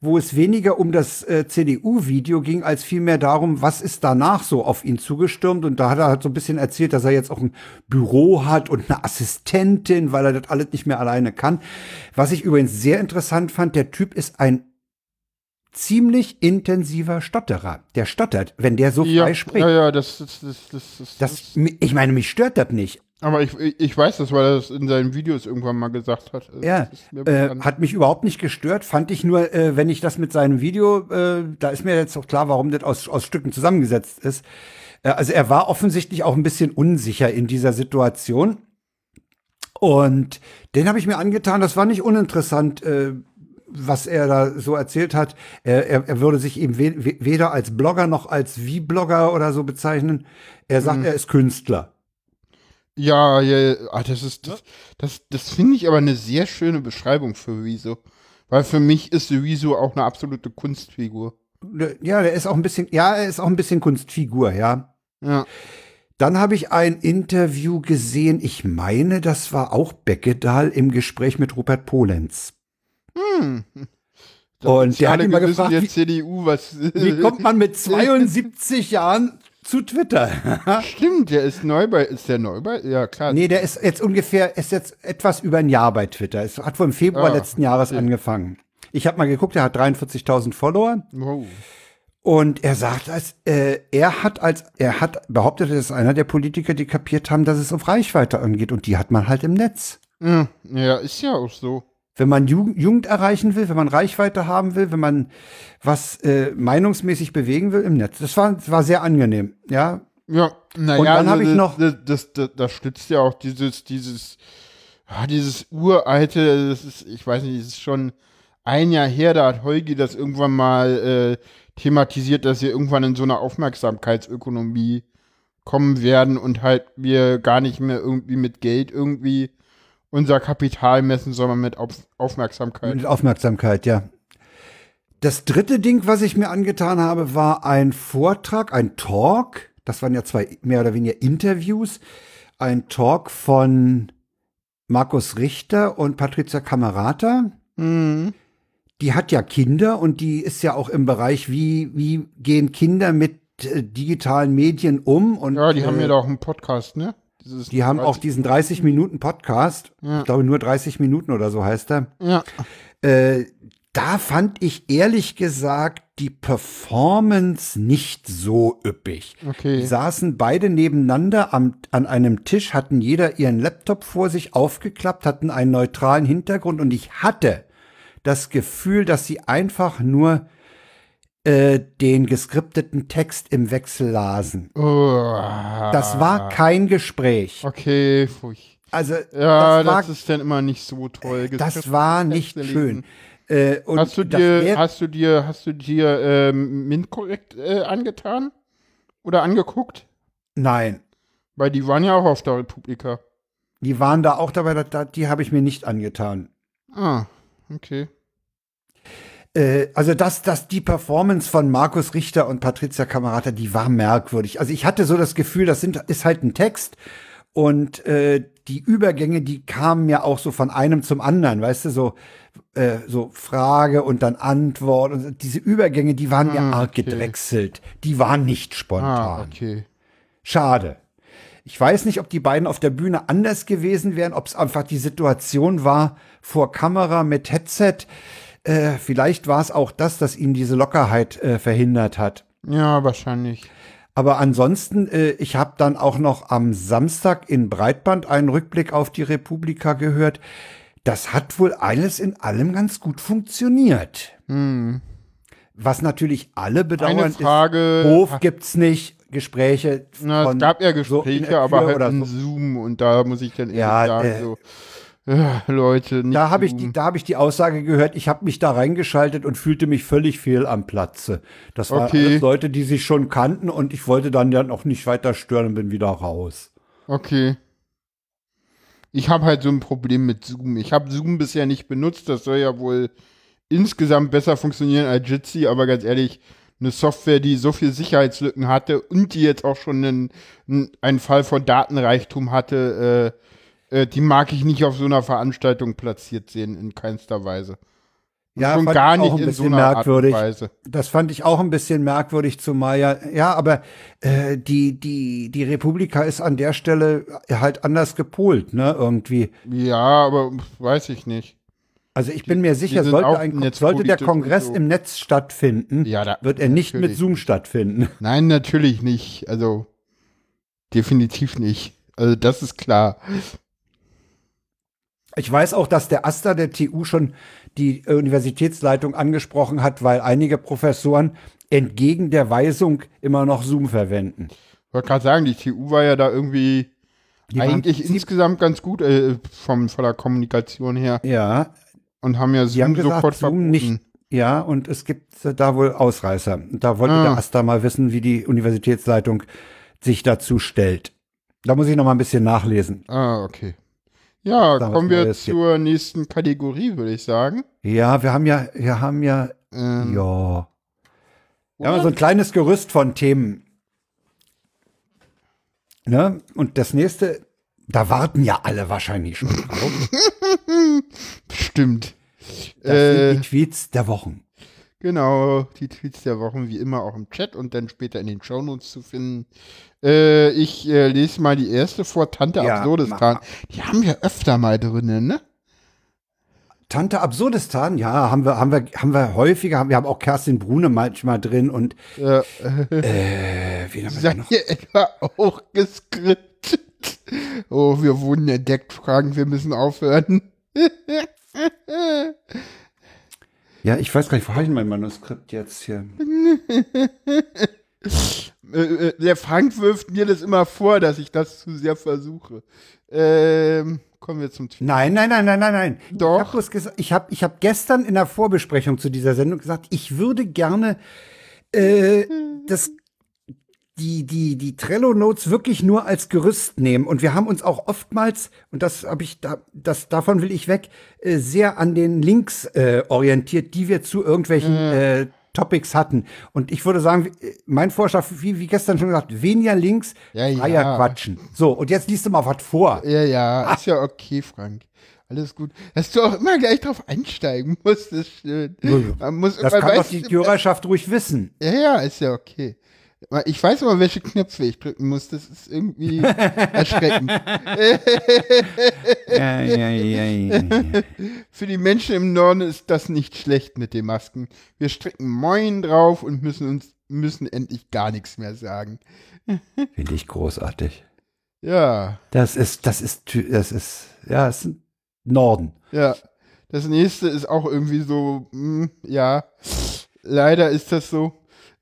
wo es weniger um das äh, CDU-Video ging, als vielmehr darum, was ist danach so auf ihn zugestürmt. Und da hat er halt so ein bisschen erzählt, dass er jetzt auch ein Büro hat und eine Assistentin, weil er das alles nicht mehr alleine kann. Was ich übrigens sehr interessant fand, der Typ ist ein ziemlich intensiver Stotterer. Der stottert, wenn der so ja, frei spricht. ja, ja, das, das, das, das, ich meine, mich stört das nicht. Aber ich, ich weiß das, weil er das in seinen Videos irgendwann mal gesagt hat. Das Ja, äh, hat mich überhaupt nicht gestört. Fand ich nur, äh, wenn ich das mit seinem Video, äh, da ist mir jetzt auch klar, warum das aus, aus Stücken zusammengesetzt ist. Äh, also er war offensichtlich auch ein bisschen unsicher in dieser Situation. Und den habe ich mir angetan. Das war nicht uninteressant, äh, was er da so erzählt hat. Er, er, er würde sich eben we we- weder als Blogger noch als Wie-Blogger oder so bezeichnen. Er sagt, Mhm. er ist Künstler. Ja, ja, ja. Ah, das ist, das, das, das finde ich aber eine sehr schöne Beschreibung für Rezo. Weil für mich ist Rezo auch eine absolute Kunstfigur. Ja, der ist auch ein bisschen, ja, er ist auch ein bisschen Kunstfigur, ja. Ja. Dann habe ich ein Interview gesehen, ich meine, das war auch Beckedahl im Gespräch mit Rupert Polenz. Und der hat Alle ihn mal wissen gefragt, wie, CDU, was. wie kommt man mit 72 Jahren zu Twitter? Stimmt, der ist neu bei. Ist der neu bei? Ja, klar. nee, der ist jetzt ungefähr, ist jetzt etwas über ein Jahr bei Twitter. Es hat wohl im Februar Ah, letzten Jahres angefangen. Ich habe mal geguckt, er hat 43.000 Follower. Wow. Und er sagt, als, äh, er hat als, er hat behauptet, er ist einer der Politiker, die kapiert haben, dass es auf Reichweite angeht. Und die hat man halt im Netz. Ja, ja, ist ja auch so. Wenn man Jugend, Jugend erreichen will, wenn man Reichweite haben will, wenn man was äh, meinungsmäßig bewegen will im Netz. Das war, das war sehr angenehm, ja. Ja, naja, Und dann hab ich das, noch- Das, das, das, das stützt ja auch dieses, dieses, ah, dieses uralte, das ist, ich weiß nicht, das ist schon ein Jahr her, da hat Holgi das irgendwann mal äh, thematisiert, dass wir irgendwann in so eine Aufmerksamkeitsökonomie kommen werden und halt wir gar nicht mehr irgendwie mit Geld irgendwie unser Kapital messen, sondern mit Auf Aufmerksamkeit. Mit Aufmerksamkeit, ja. Das dritte Ding, was ich mir angetan habe, war ein Vortrag, ein Talk. Das waren ja zwei mehr oder weniger Interviews. Ein Talk von Markus Richter und Patricia Camerata. Mhm. Die hat ja Kinder und die ist ja auch im Bereich, wie, wie gehen Kinder mit äh, digitalen Medien um. Und, Ja, die haben äh, ja da auch einen Podcast, ne? Die haben auch diesen 30 Minuten Podcast. Ja. Ich glaube, nur 30 Minuten oder so heißt er. Ja. Äh, da fand ich ehrlich gesagt die Performance nicht so üppig. Okay. Die saßen beide nebeneinander am, an einem Tisch, hatten jeder ihren Laptop vor sich aufgeklappt, hatten einen neutralen Hintergrund und ich hatte das Gefühl, dass sie einfach nur äh, den geskripteten Text im Wechsel lasen. Das war kein Gespräch. Okay, furcht. Also Ja, das war, das, ist dann immer nicht so toll. das war nicht Texte schön. Äh, Hast du dir, hast du dir, hast du dir ähm, MINT-korrekt äh, angetan? Oder angeguckt? Nein, Weil die waren ja auch auf der Republika. die waren da auch dabei, da- da, die habe ich mir nicht angetan. Ah, okay. Äh, also das, das, die Performance von Markus Richter und Patricia Camerata, die war merkwürdig. Also ich hatte so das Gefühl, das sind, ist halt ein Text und äh, die Übergänge, die kamen ja auch so von einem zum anderen, weißt du, so, äh, so Frage und dann Antwort. Und diese Übergänge, die waren Ah, arg okay. gedrechselt. Die waren nicht spontan. Ah, okay. Schade. Ich weiß nicht, ob die beiden auf der Bühne anders gewesen wären, ob es einfach die Situation war vor Kamera mit Headset. Äh, vielleicht war es auch das, das ihn diese Lockerheit äh, verhindert hat. Ja, wahrscheinlich. Aber ansonsten, äh, ich habe dann auch noch am Samstag in Breitband einen Rückblick auf die Republika gehört. Das hat wohl alles in allem ganz gut funktioniert. Hm. Was natürlich alle bedauern, Eine Frage. ist, Hof gibt's nicht, Gespräche. Na, es gab ja so Gespräche, der aber halt oder in so. Zoom und da muss ich dann ehrlich Ja, sagen, äh, so, Leute, nicht Da habe ich die, da habe ich die Aussage gehört. Ich habe mich da reingeschaltet und fühlte mich völlig fehl am Platze. Das waren Okay. alles Leute, die sich schon kannten und ich wollte dann ja noch nicht weiter stören und bin wieder raus. Okay. Ich habe halt so ein Problem mit Zoom. Ich habe Zoom bisher nicht benutzt. Das soll ja wohl insgesamt besser funktionieren als Jitsi, aber ganz ehrlich, eine Software, die so viel Sicherheitslücken hatte und die jetzt auch schon einen, einen- einen Fall von Datenreichtum hatte, äh, äh, die mag ich nicht auf so einer Veranstaltung platziert sehen, in keinster Weise. Und Ja, schon fand gar ich auch nicht ein in so bisschen einer merkwürdig. Art und Weise. Das fand ich auch ein bisschen merkwürdig, zumal ja, ja, aber äh, die, die, die Republika ist an der Stelle halt anders gepolt, ne, irgendwie. Ja, aber weiß ich nicht. Also ich bin mir sicher, sollte, ein, sollte der Kongress so. im Netz stattfinden, Ja, da, wird er nicht mit. Zoom stattfinden. Nein, natürlich nicht. Also definitiv nicht. Also das ist klar. Ich weiß auch, dass der Aster der TU schon die äh, Universitätsleitung angesprochen hat, weil einige Professoren entgegen der Weisung immer noch Zoom verwenden. Ich wollte gerade sagen, die TU war ja da irgendwie Die eigentlich insgesamt ganz gut äh, vom, von der Kommunikation her Ja, und haben ja Zoom haben gesagt, sofort Zoom verboten. nicht- ja, und es gibt äh, da wohl Ausreißer. Und Da wollte Ah. der Aster mal wissen, wie die Universitätsleitung sich dazu stellt. Da muss ich noch mal ein bisschen nachlesen. Ah, okay. Ja, Da was kommen wir Neues gibt. zur nächsten Kategorie, würde ich sagen. Ja, wir haben ja, wir haben ja, Ähm, ja, wir haben so ein kleines Gerüst von Themen. Ne? Und das nächste, da warten ja alle wahrscheinlich schon drauf. Stimmt. Das Äh, sind die Tweets der Wochen. Genau, die Tweets der Wochen wie immer auch im Chat und dann später in den Shownotes zu finden. Äh, ich äh, lese mal die erste vor, Tante Ja, Absurdistan. Die haben wir öfter mal drinnen, ne? Tante Absurdistan, ja, haben wir, haben wir, haben wir häufiger, wir haben auch Kerstin Brune manchmal drin und Äh, äh, wen haben wir noch? ihr etwa auch geskriptet? Oh, wir wurden entdeckt, fragen, wir müssen aufhören. Ja, ich weiß gar nicht, wo habe ich mein Manuskript jetzt hier? Äh, äh, der Frank wirft mir das immer vor, dass ich das zu sehr versuche. Ähm, kommen wir zum Tweet. Nein, nein, nein, nein, nein, nein. Doch. Ich habe gesagt, ich habe ich hab gestern in der Vorbesprechung zu dieser Sendung gesagt, ich würde gerne äh, das die, die, die Trello-Notes wirklich nur als Gerüst nehmen. Und wir haben uns auch oftmals, und das habe ich da, das, davon will ich weg, äh, sehr an den Links äh, orientiert, die wir zu irgendwelchen äh, Topics hatten. Und ich würde sagen, äh, mein Vorschlag, wie, wie gestern schon gesagt, weniger Links, Ja, ja. freier quatschen. So, und jetzt liest du mal was vor. Ja, ja, ist ja okay, Frank. Alles gut. Dass du auch immer gleich drauf einsteigen musst, ist schön. Man muss Das kann doch die Hörerschaft ruhig wissen. Ja, ja, ist ja okay. Ich weiß aber, welche Knöpfe ich drücken muss. Das ist irgendwie erschreckend. Ja, ja, ja. Für die Menschen im Norden ist das nicht schlecht mit den Masken. Wir stricken Moin drauf und müssen uns müssen endlich gar nichts mehr sagen. Finde ich großartig. Ja, Das ist, das ist, das ist, ja, es ist Norden. ja. Das nächste ist auch irgendwie so, hm, ja, leider ist das so.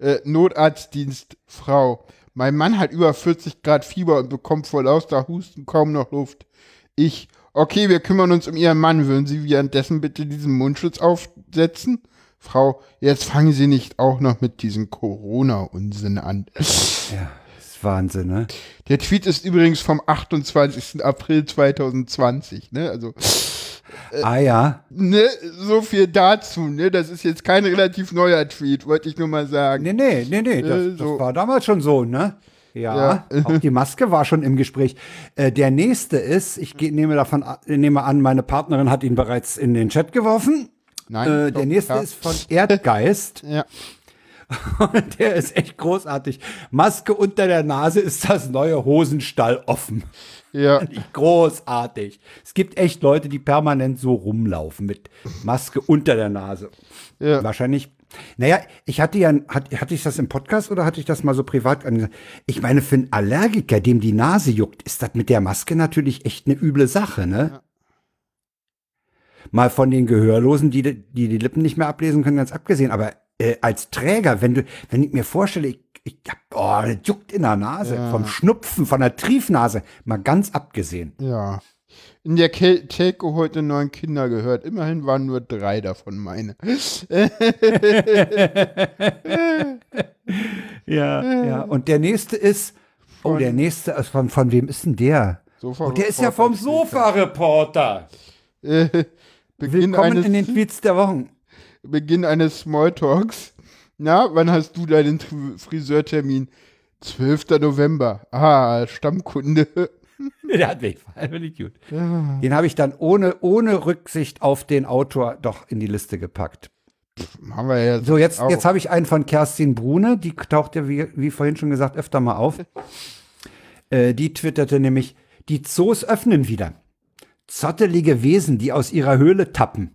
Äh, Notarztdienst, Frau. Mein Mann hat über 40 Grad Fieber und bekommt vor lauter Husten kaum noch Luft. Ich, okay, wir kümmern uns um Ihren Mann. Würden Sie währenddessen bitte diesen Mundschutz aufsetzen? Frau, jetzt fangen Sie nicht auch noch mit diesem Corona-Unsinn an. Ja, ist Wahnsinn, ne? Der Tweet ist übrigens vom 28. April 2020, ne? Also, ah ja. ne, so viel dazu, ne? Das ist jetzt kein relativ neuer Tweet, wollte ich nur mal sagen. Nee, nee, nee, nee, das, Äh, das so. war damals schon so, ne? Ja, Ja. auch die Maske war schon im Gespräch. Äh, der nächste ist, ich geh, nehme davon, a- nehme an, meine Partnerin hat ihn bereits in den Chat geworfen. Nein, Äh, doch, der nächste ja. ist von Erdgeist. Ja. Und der ist echt großartig. Maske unter der Nase ist das neue Hosenstall offen. Ja. Großartig. Es gibt echt Leute, die permanent so rumlaufen mit Maske unter der Nase. Ja. Wahrscheinlich. Naja, ich hatte ja, hat, hatte ich das im Podcast oder hatte ich das mal so privat angesagt? Ich meine, für einen Allergiker, dem die Nase juckt, ist das mit der Maske natürlich echt eine üble Sache, ne? Ja. Mal von den Gehörlosen, die, die die Lippen nicht mehr ablesen können, ganz abgesehen. Aber äh, als Träger, wenn du, wenn ich mir vorstelle, ich, ich hab, oh, das juckt in der Nase, Ja. vom Schnupfen, von der Triefnase, mal ganz abgesehen. Ja. In der Telco heute neun Kinder gehört. Immerhin waren nur drei davon meine. Ja, ja. Und der nächste ist, oh, Von- der nächste, ist von, von wem ist denn der? Sofa Oh, der ist ja vom Sofa-Reporter. Äh, Willkommen in den Tweets der Wochen. Beginn eines Smalltalks. Na, wann hast du deinen Friseurtermin? 12. November. Ah, Stammkunde. Der hat mich ich gut. Den habe ich dann ohne, ohne Rücksicht auf den Autor doch in die Liste gepackt. Haben wir ja So, jetzt, auch. jetzt habe ich einen von Kerstin Brune, die taucht ja, wie, wie vorhin schon gesagt, öfter mal auf. Äh, die twitterte nämlich, die Zoos öffnen wieder. Zottelige Wesen, die aus ihrer Höhle tappen.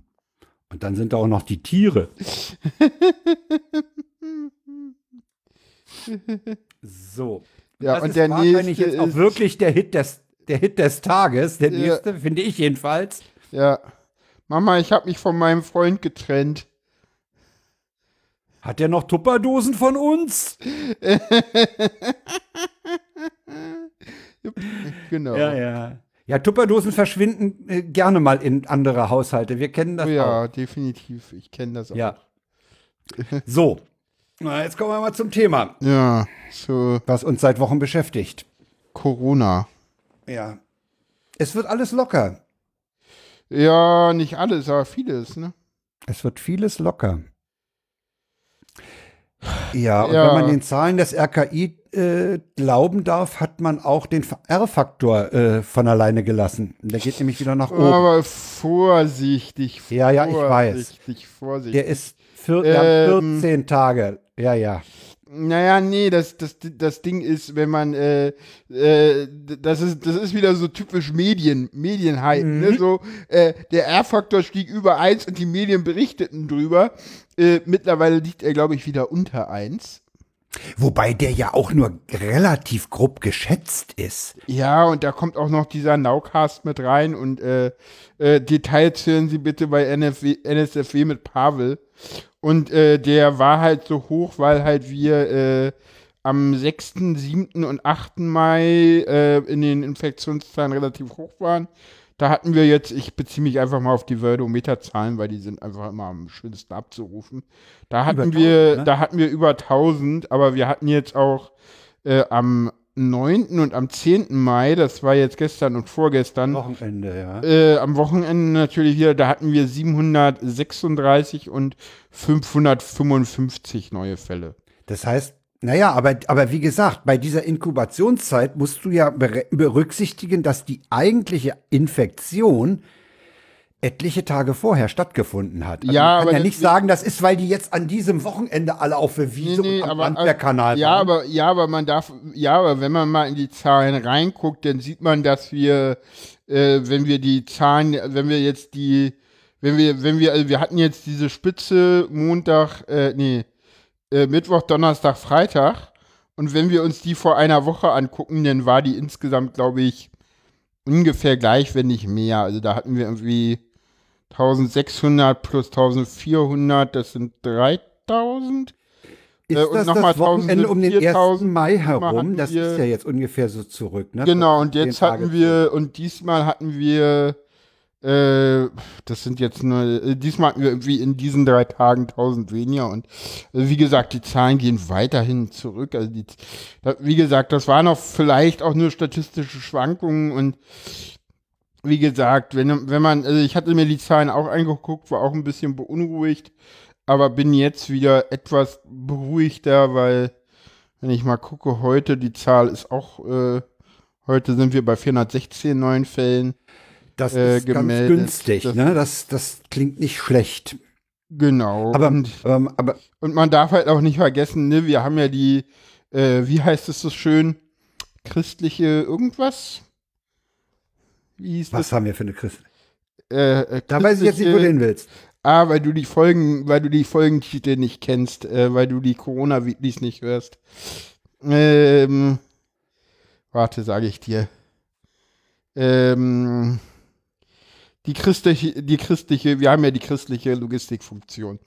Und dann sind da auch noch die Tiere. so. Ja, das und ist der wahrscheinlich nächste jetzt auch wirklich der Hit des, der Hit des Tages. Der Ja. nächste, finde ich jedenfalls. Ja. Mama, ich habe mich von meinem Freund getrennt. Hat der noch Tupperdosen von uns? Genau. Ja, ja. Ja, Tupperdosen verschwinden äh, gerne mal in andere Haushalte. Wir kennen das Oh auch. ja, definitiv. Ich kenne das auch. Ja. So. Na, jetzt kommen wir mal zum Thema, Ja, so was uns seit Wochen beschäftigt. Corona. Ja. Es wird alles locker. Ja, nicht alles, aber vieles, ne? Es wird vieles locker. Ja, und Ja. wenn man den Zahlen des RKI äh, glauben darf, hat man auch den R-Faktor äh, von alleine gelassen. Der geht nämlich wieder nach oben. Aber vorsichtig. Ja, ja, ich weiß. Vorsichtig, vorsichtig. Der ist vier, Ähm. 14 Tage. Ja, ja. Naja, nee, das, das, das Ding ist, wenn man, äh, äh, das ist, das ist wieder so typisch Medien, Medienhype, Mhm. ne? So, äh, der R-Faktor stieg über 1 und die Medien berichteten drüber. Äh, mittlerweile liegt er, glaube ich, wieder unter 1. Wobei der ja auch nur relativ grob geschätzt ist. Ja, und da kommt auch noch dieser Nowcast mit rein und äh, äh, Details hören Sie bitte bei NFW, NSFW mit Pavel. Und äh, der war halt so hoch, weil halt wir äh, am 6., 7. und 8. Mai äh, in den Infektionszahlen relativ hoch waren. Da hatten wir jetzt, ich beziehe mich einfach mal auf die Wordometer-Zahlen, weil die sind einfach immer am schönsten abzurufen. Da hatten wir, 1000, ne? da hatten wir über 1000, aber wir hatten jetzt auch äh, am 9. und am 10. Mai, das war jetzt gestern und vorgestern, Wochenende, ja. äh, am Wochenende natürlich wieder, da hatten wir 736 und 555 neue Fälle. Das heißt, naja, aber, aber wie gesagt, bei dieser Inkubationszeit musst du ja berücksichtigen, dass die eigentliche Infektion etliche Tage vorher stattgefunden hat. Also Ja, man kann aber ja nicht sagen, das ist, weil die jetzt an diesem Wochenende alle auf der Wiese und am Landwehrkanal ja, waren. aber ja, aber man darf, ja, aber wenn man mal in die Zahlen reinguckt, dann sieht man, dass wir, äh, wenn wir die Zahlen, wenn wir jetzt die, wenn wir, wenn wir, also wir hatten jetzt diese Spitze Montag, äh, nee, äh, Mittwoch, Donnerstag, Freitag. Und wenn wir uns die vor einer Woche angucken, dann war die insgesamt, glaube ich, ungefähr gleich, wenn nicht mehr. Also da hatten wir irgendwie 1600 plus 1400, das sind 3000. ist äh, und das das Wochenende 1000 um den 4000 1. Mai herum? Das wir- ist ja jetzt ungefähr so zurück, ne? Genau, und jetzt hatten wir, und diesmal hatten wir, äh, das sind jetzt nur, äh, diesmal irgendwie in diesen drei Tagen 1000 weniger und äh, wie gesagt, die Zahlen gehen weiterhin zurück. Also die, wie gesagt, das waren auch vielleicht auch nur statistische Schwankungen und wie gesagt, wenn, wenn man, also ich hatte mir die Zahlen auch angeguckt, war auch ein bisschen beunruhigt, aber bin jetzt wieder etwas beruhigter, weil, wenn ich mal gucke, heute, die Zahl ist auch, äh, heute sind wir bei 416 neuen Fällen. Das äh, ist ganz gemeldet. günstig, Das- ne? Das, das klingt nicht schlecht. Genau. Aber, und, ähm, aber und man darf halt auch nicht vergessen, ne, wir haben ja die, äh, wie heißt es so schön, christliche irgendwas? Was haben wir für eine Christ? das? Äh, äh, Da weiß ich jetzt nicht, wo du christliche- hin willst. Ah, weil du die Folgen, weil du die Folgentitel nicht kennst, äh, weil du die Corona-Weeklies nicht hörst. Ähm, warte, sage ich dir. Ähm, die christliche, die christliche, wir haben ja die christliche Logistikfunktion.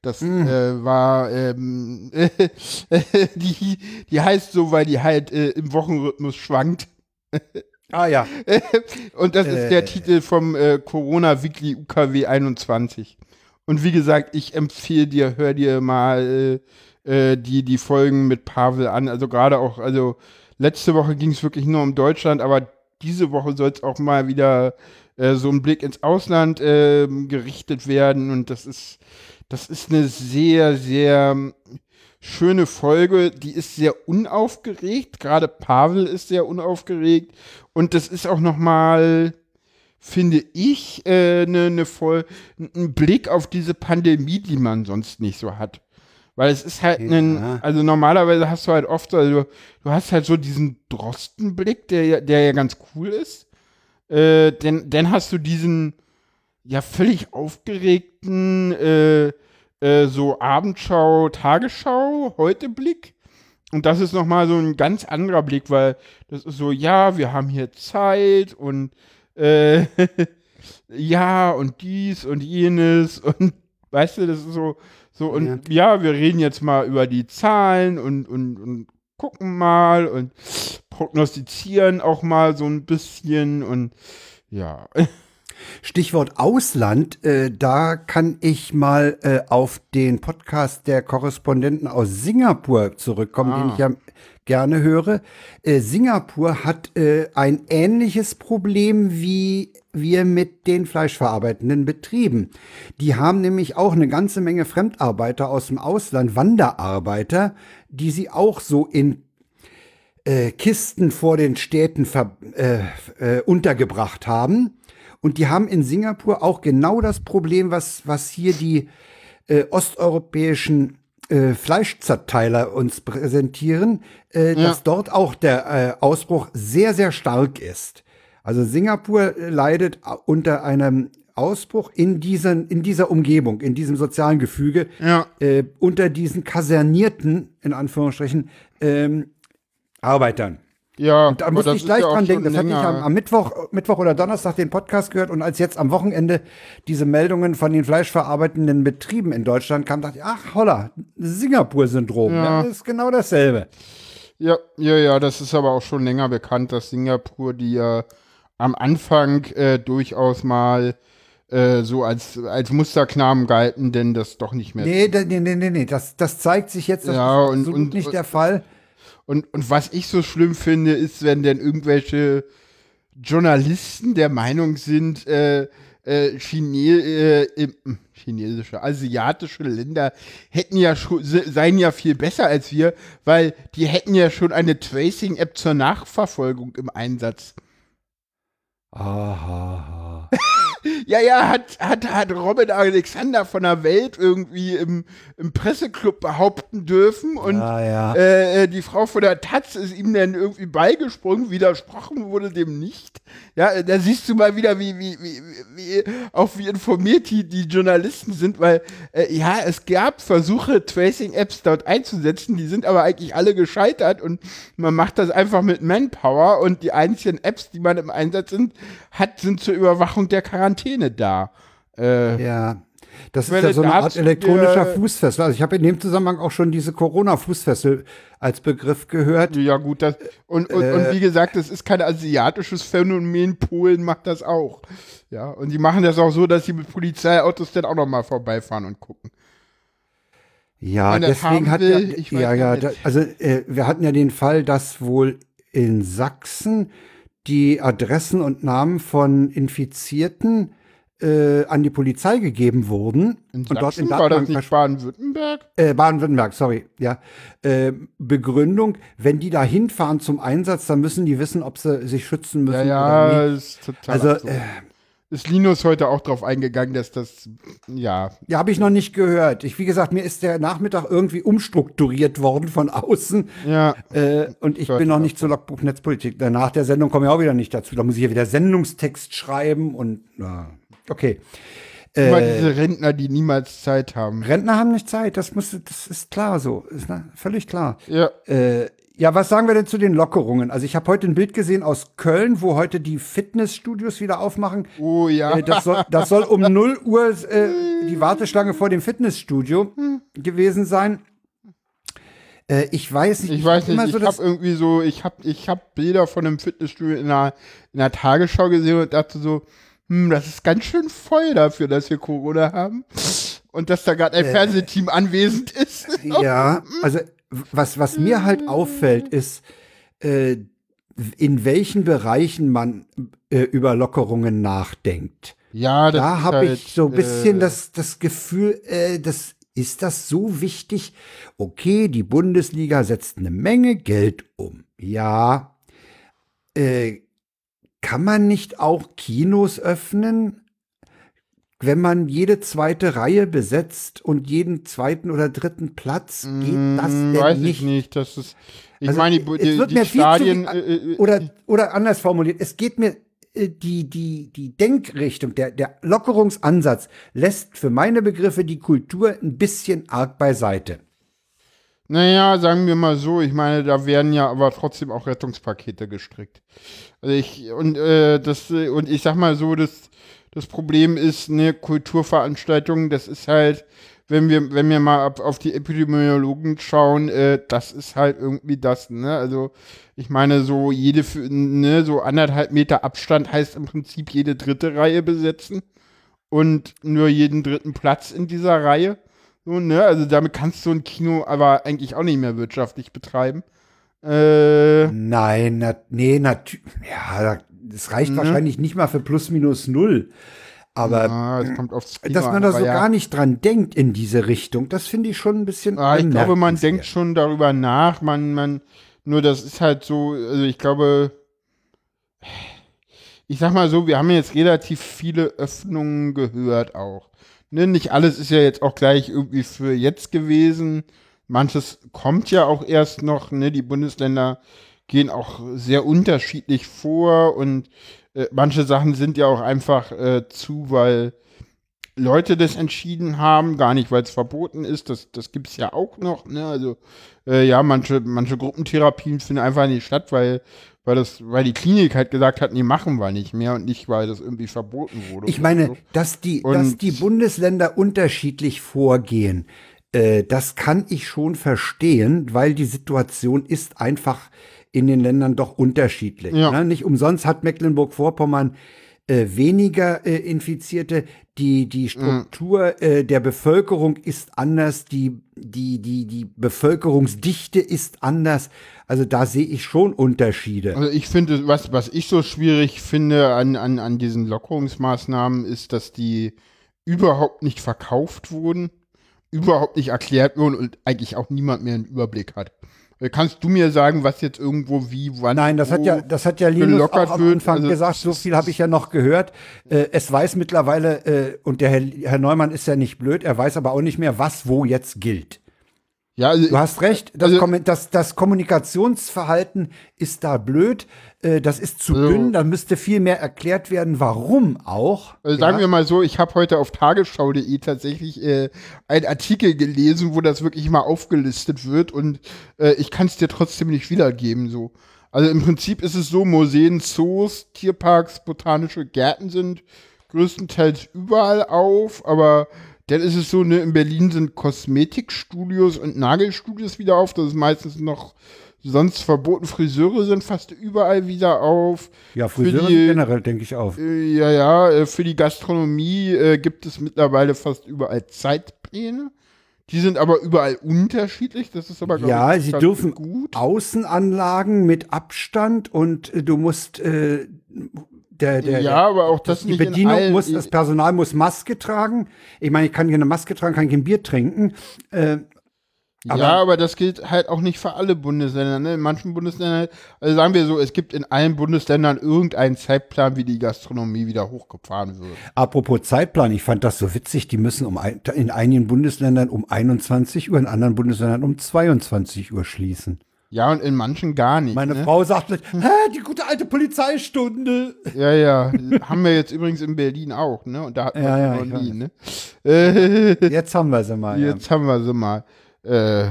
Das Mhm. äh, war, ähm, die, die heißt so, weil die halt äh, im Wochenrhythmus schwankt. Ah ja. Und das ist Äh. der Titel vom äh, Corona Weekly UKW 21. Und wie gesagt, ich empfehle dir, hör dir mal äh, äh, die, die Folgen mit Pavel an. Also gerade auch, also letzte Woche ging es wirklich nur um Deutschland, aber diese Woche soll es auch mal wieder äh, so ein Blick ins Ausland ähm, gerichtet werden. Und das ist, das ist eine sehr, sehr schöne Folge. Die ist sehr unaufgeregt. Gerade Pavel ist sehr unaufgeregt. Und das ist auch noch mal, finde ich, äh, ne, ne voll, ein Blick auf diese Pandemie, die man sonst nicht so hat. Weil es ist halt Ja. ein, also normalerweise hast du halt oft, also du hast halt so diesen Drostenblick, der, ja- der ja ganz cool ist. Äh, denn, dann hast du diesen ja völlig aufgeregten äh, äh, so Abendschau, Tagesschau, heute Blick. Und das ist nochmal so ein ganz anderer Blick, weil das ist so, ja, wir haben hier Zeit und äh, ja, und dies und jenes und weißt du, das ist so, so und ja. wir reden jetzt mal über die Zahlen und, und, und gucken mal und prognostizieren auch mal so ein bisschen und ja. Stichwort Ausland, äh, da kann ich mal äh, auf den Podcast der Korrespondenten aus Singapur zurückkommen, den Ah. ich ja gerne höre. Äh, Singapur hat äh, ein ähnliches Problem wie wir mit den fleischverarbeitenden Betrieben. Die haben nämlich auch eine ganze Menge Fremdarbeiter aus dem Ausland, Wanderarbeiter, die sie auch so in äh, Kisten vor den Städten ver, äh, äh, untergebracht haben. Und die haben in Singapur auch genau das Problem, was, was hier die äh, osteuropäischen äh, Fleischzerteiler uns präsentieren, äh, Ja. dass dort auch der äh, Ausbruch sehr, sehr stark ist. Also Singapur äh, leidet unter einem Ausbruch in, diesen, in dieser Umgebung, in diesem sozialen Gefüge, Ja. äh, unter diesen kasernierten, in Anführungsstrichen, ähm, Arbeitern. Ja, Da musste ich gleich ja dran denken. Das hatte ich länger. am, Mittwoch, Mittwoch oder Donnerstag den Podcast gehört und als jetzt am Wochenende diese Meldungen von den fleischverarbeitenden Betrieben in Deutschland kam, dachte ich, ach holla, Singapur-Syndrom. Ja. Das ist genau dasselbe. Ja, ja, ja, das ist aber auch schon länger bekannt, dass Singapur, die ja am Anfang äh, durchaus mal äh, so als, als Musterknaben galten, denn das doch nicht mehr. Nee, nee, nee, nee, nee. Das, das zeigt sich jetzt, das Ja, ist und- absolut und- nicht der Fall. Und, und was ich so schlimm finde, ist, wenn denn irgendwelche Journalisten der Meinung sind, äh, äh, Chine äh, hm, chinesische, asiatische Länder hätten ja seien ja viel besser als wir, weil die hätten ja schon eine Tracing-App zur Nachverfolgung im Einsatz. Aha. Ja, ja, hat, hat, hat Robin Alexander von der Welt irgendwie im, im Presseclub behaupten dürfen und Ja, ja. äh, äh, die Frau von der Taz ist ihm dann irgendwie beigesprungen, widersprochen wurde dem nicht. Ja, äh, da siehst du mal wieder, wie, wie, wie, wie auch wie informiert die, die Journalisten sind, weil äh, ja, es gab Versuche, Tracing-Apps dort einzusetzen, die sind aber eigentlich alle gescheitert und man macht das einfach mit Manpower und die einzigen Apps, die man im Einsatz sind, hat, sind zur Überwachung der Quarantäne da. Äh, Ja. Das ist ja so eine Art elektronischer Fußfessel. Also ich habe in dem Zusammenhang auch schon diese Corona-Fußfessel als Begriff gehört. Ja, gut, das, und, und, und wie gesagt, das ist kein asiatisches Phänomen. Polen macht das auch. Ja, und die machen das auch so, dass sie mit Polizeiautos dann auch nochmal vorbeifahren und gucken. Ja, deswegen hat will, ja, ja, ja da, also äh, wir hatten ja den Fall, dass wohl in Sachsen die Adressen und Namen von Infizierten äh, an die Polizei gegeben wurden In und dort in Datenbank Baden-Württemberg? äh, Baden-Württemberg, sorry, ja. Äh, Begründung, wenn die da hinfahren zum Einsatz, dann müssen die wissen, ob sie sich schützen müssen Ja, oder ja, nicht. ist total Also, äh, ist Linus heute auch drauf eingegangen, dass das, ja. Ja, habe ich noch nicht gehört. Ich, wie gesagt, mir ist der Nachmittag irgendwie umstrukturiert worden von außen. Ja. Äh, und ich bin noch nicht zur Logbuch Netzpolitik. Nach der Sendung komme ich auch wieder nicht dazu. Da muss ich ja wieder Sendungstext schreiben und, na, okay. Immer äh, diese Rentner, die niemals Zeit haben. Rentner haben nicht Zeit, das muss, das ist klar so. Ist ne, völlig klar. Ja. Äh, ja, was sagen wir denn zu den Lockerungen? Also ich habe heute ein Bild gesehen aus Köln, wo heute die Fitnessstudios wieder aufmachen. Oh ja. Äh, das, soll, das soll um 0 Uhr äh, die Warteschlange vor dem Fitnessstudio gewesen sein. Äh, ich weiß nicht. Ich, weiß nicht, so ich habe irgendwie so, ich habe ich hab Bilder von einem Fitnessstudio in einer, in einer Tagesschau gesehen und dachte so, hm, das ist ganz schön voll dafür, dass wir Corona haben. Und dass da gerade ein äh, Fernsehteam anwesend ist. Ja, also was, was mir halt auffällt, ist, äh, in welchen Bereichen man äh, über Lockerungen nachdenkt. Ja, das da habe halt, ich so ein bisschen äh, das, das Gefühl, äh, das ist das so wichtig? Okay, die Bundesliga setzt eine Menge Geld um. Ja, äh, kann man nicht auch Kinos öffnen? Wenn man jede zweite Reihe besetzt und jeden zweiten oder dritten Platz, geht mm, das denn Weiß nicht? Ich nicht. Das ist, ich also, meine, die, es wird die mir Stadien. Viel zu, äh, oder, oder anders formuliert, es geht mir äh, die, die, die Denkrichtung, der, der Lockerungsansatz lässt für meine Begriffe die Kultur ein bisschen arg beiseite. Naja, sagen wir mal so, ich meine, da werden ja aber trotzdem auch Rettungspakete gestrickt. Also ich, und, äh, das, und ich sag mal so, das, das Problem ist, ne, Kulturveranstaltungen, das ist halt, wenn wir, wenn wir mal ab, auf die Epidemiologen schauen, äh, das ist halt irgendwie das, ne? Also ich meine, so jede, ne, so anderthalb Meter Abstand heißt im Prinzip jede dritte Reihe besetzen und nur jeden dritten Platz in dieser Reihe. So, ne? Also damit kannst du ein Kino aber eigentlich auch nicht mehr wirtschaftlich betreiben. Äh, Nein, na, nee, natürlich. Ja, das reicht ne? wahrscheinlich nicht mal für plus minus null. Aber ja, dass man da so ja. gar nicht dran denkt in diese Richtung, das finde ich schon ein bisschen. Ja, ich glaube, man denkt schon darüber nach. Man, man, nur das ist halt so, also ich glaube, ich sag mal so, wir haben jetzt relativ viele Öffnungen gehört auch. Ne, nicht alles ist ja jetzt auch gleich irgendwie für jetzt gewesen. Manches kommt ja auch erst noch, ne? Die Bundesländer gehen auch sehr unterschiedlich vor und äh, manche Sachen sind ja auch einfach äh, zu, weil Leute das entschieden haben, gar nicht, weil es verboten ist. Das, das gibt es ja auch noch. Ne? Also äh, ja, manche, manche Gruppentherapien finden einfach nicht statt, weil weil das, weil die Klinik halt gesagt hat, nee, machen wir nicht mehr und nicht, weil das irgendwie verboten wurde. Ich meine, so. dass die, dass die Bundesländer unterschiedlich vorgehen, äh, das kann ich schon verstehen, weil die Situation ist einfach in den Ländern doch unterschiedlich. Ja. Ne? Nicht umsonst hat Mecklenburg-Vorpommern äh, weniger äh, Infizierte. Die, die Struktur mhm. äh, der Bevölkerung ist anders, die, die, die, die Bevölkerungsdichte ist anders. Also da sehe ich schon Unterschiede. Also ich finde, was, was ich so schwierig finde an, an, an diesen Lockerungsmaßnahmen, ist, dass die überhaupt nicht verkauft wurden, überhaupt nicht erklärt wurden und eigentlich auch niemand mehr einen Überblick hat. Äh, kannst du mir sagen, was jetzt irgendwo wie, wann? Nein, das hat ja, das hat ja Linus auch am Anfang also, gesagt. So viel habe ich ja noch gehört. Äh, es weiß mittlerweile, äh, und der Herr, Herr Neumann ist ja nicht blöd, er weiß aber auch nicht mehr, was wo jetzt gilt. Ja, also, du hast recht, das, also, das, das, Kommunikationsverhalten ist da blöd, äh, das ist zu also, dünn, da müsste viel mehr erklärt werden, warum auch. Also sagen wir mal so, ich habe heute auf tagesschau.de tatsächlich äh, einen Artikel gelesen, wo das wirklich mal aufgelistet wird und äh, ich kann es dir trotzdem nicht wiedergeben so. Also im Prinzip ist es so, Museen, Zoos, Tierparks, botanische Gärten sind größtenteils überall auf, aber dann ist es so, ne, in Berlin sind Kosmetikstudios und Nagelstudios wieder auf. Das ist meistens noch sonst verboten. Friseure sind fast überall wieder auf. Ja, Friseure die, generell, denke ich, auf. Äh, ja, ja, äh, für die Gastronomie äh, gibt es mittlerweile fast überall Zeitpläne. Die sind aber überall unterschiedlich. Das ist aber ja, ich, sie dürfen gut. Außenanlagen mit Abstand und äh, du musst äh, der, der, ja, aber auch das die Bedienung muss, das Personal muss Maske tragen. Ich meine, ich kann keine Maske tragen, kann kein Bier trinken. Äh, Aber ja, aber das gilt halt auch nicht für alle Bundesländer. Ne? In manchen Bundesländern, also sagen wir so, es gibt in allen Bundesländern irgendeinen Zeitplan, wie die Gastronomie wieder hochgefahren wird. Apropos Zeitplan, ich fand das so witzig, die müssen um ein, in einigen Bundesländern um 21 Uhr, in anderen Bundesländern um 22 Uhr schließen. Ja, und in manchen gar nicht. Meine ne? Frau sagt, Hä, die gute alte Polizeistunde. Ja, ja. haben wir jetzt übrigens in Berlin auch, ne? Und da hatten wir Ja, ja, noch nie, ne? Jetzt haben wir sie mal. Ja. Jetzt haben wir sie mal. Äh,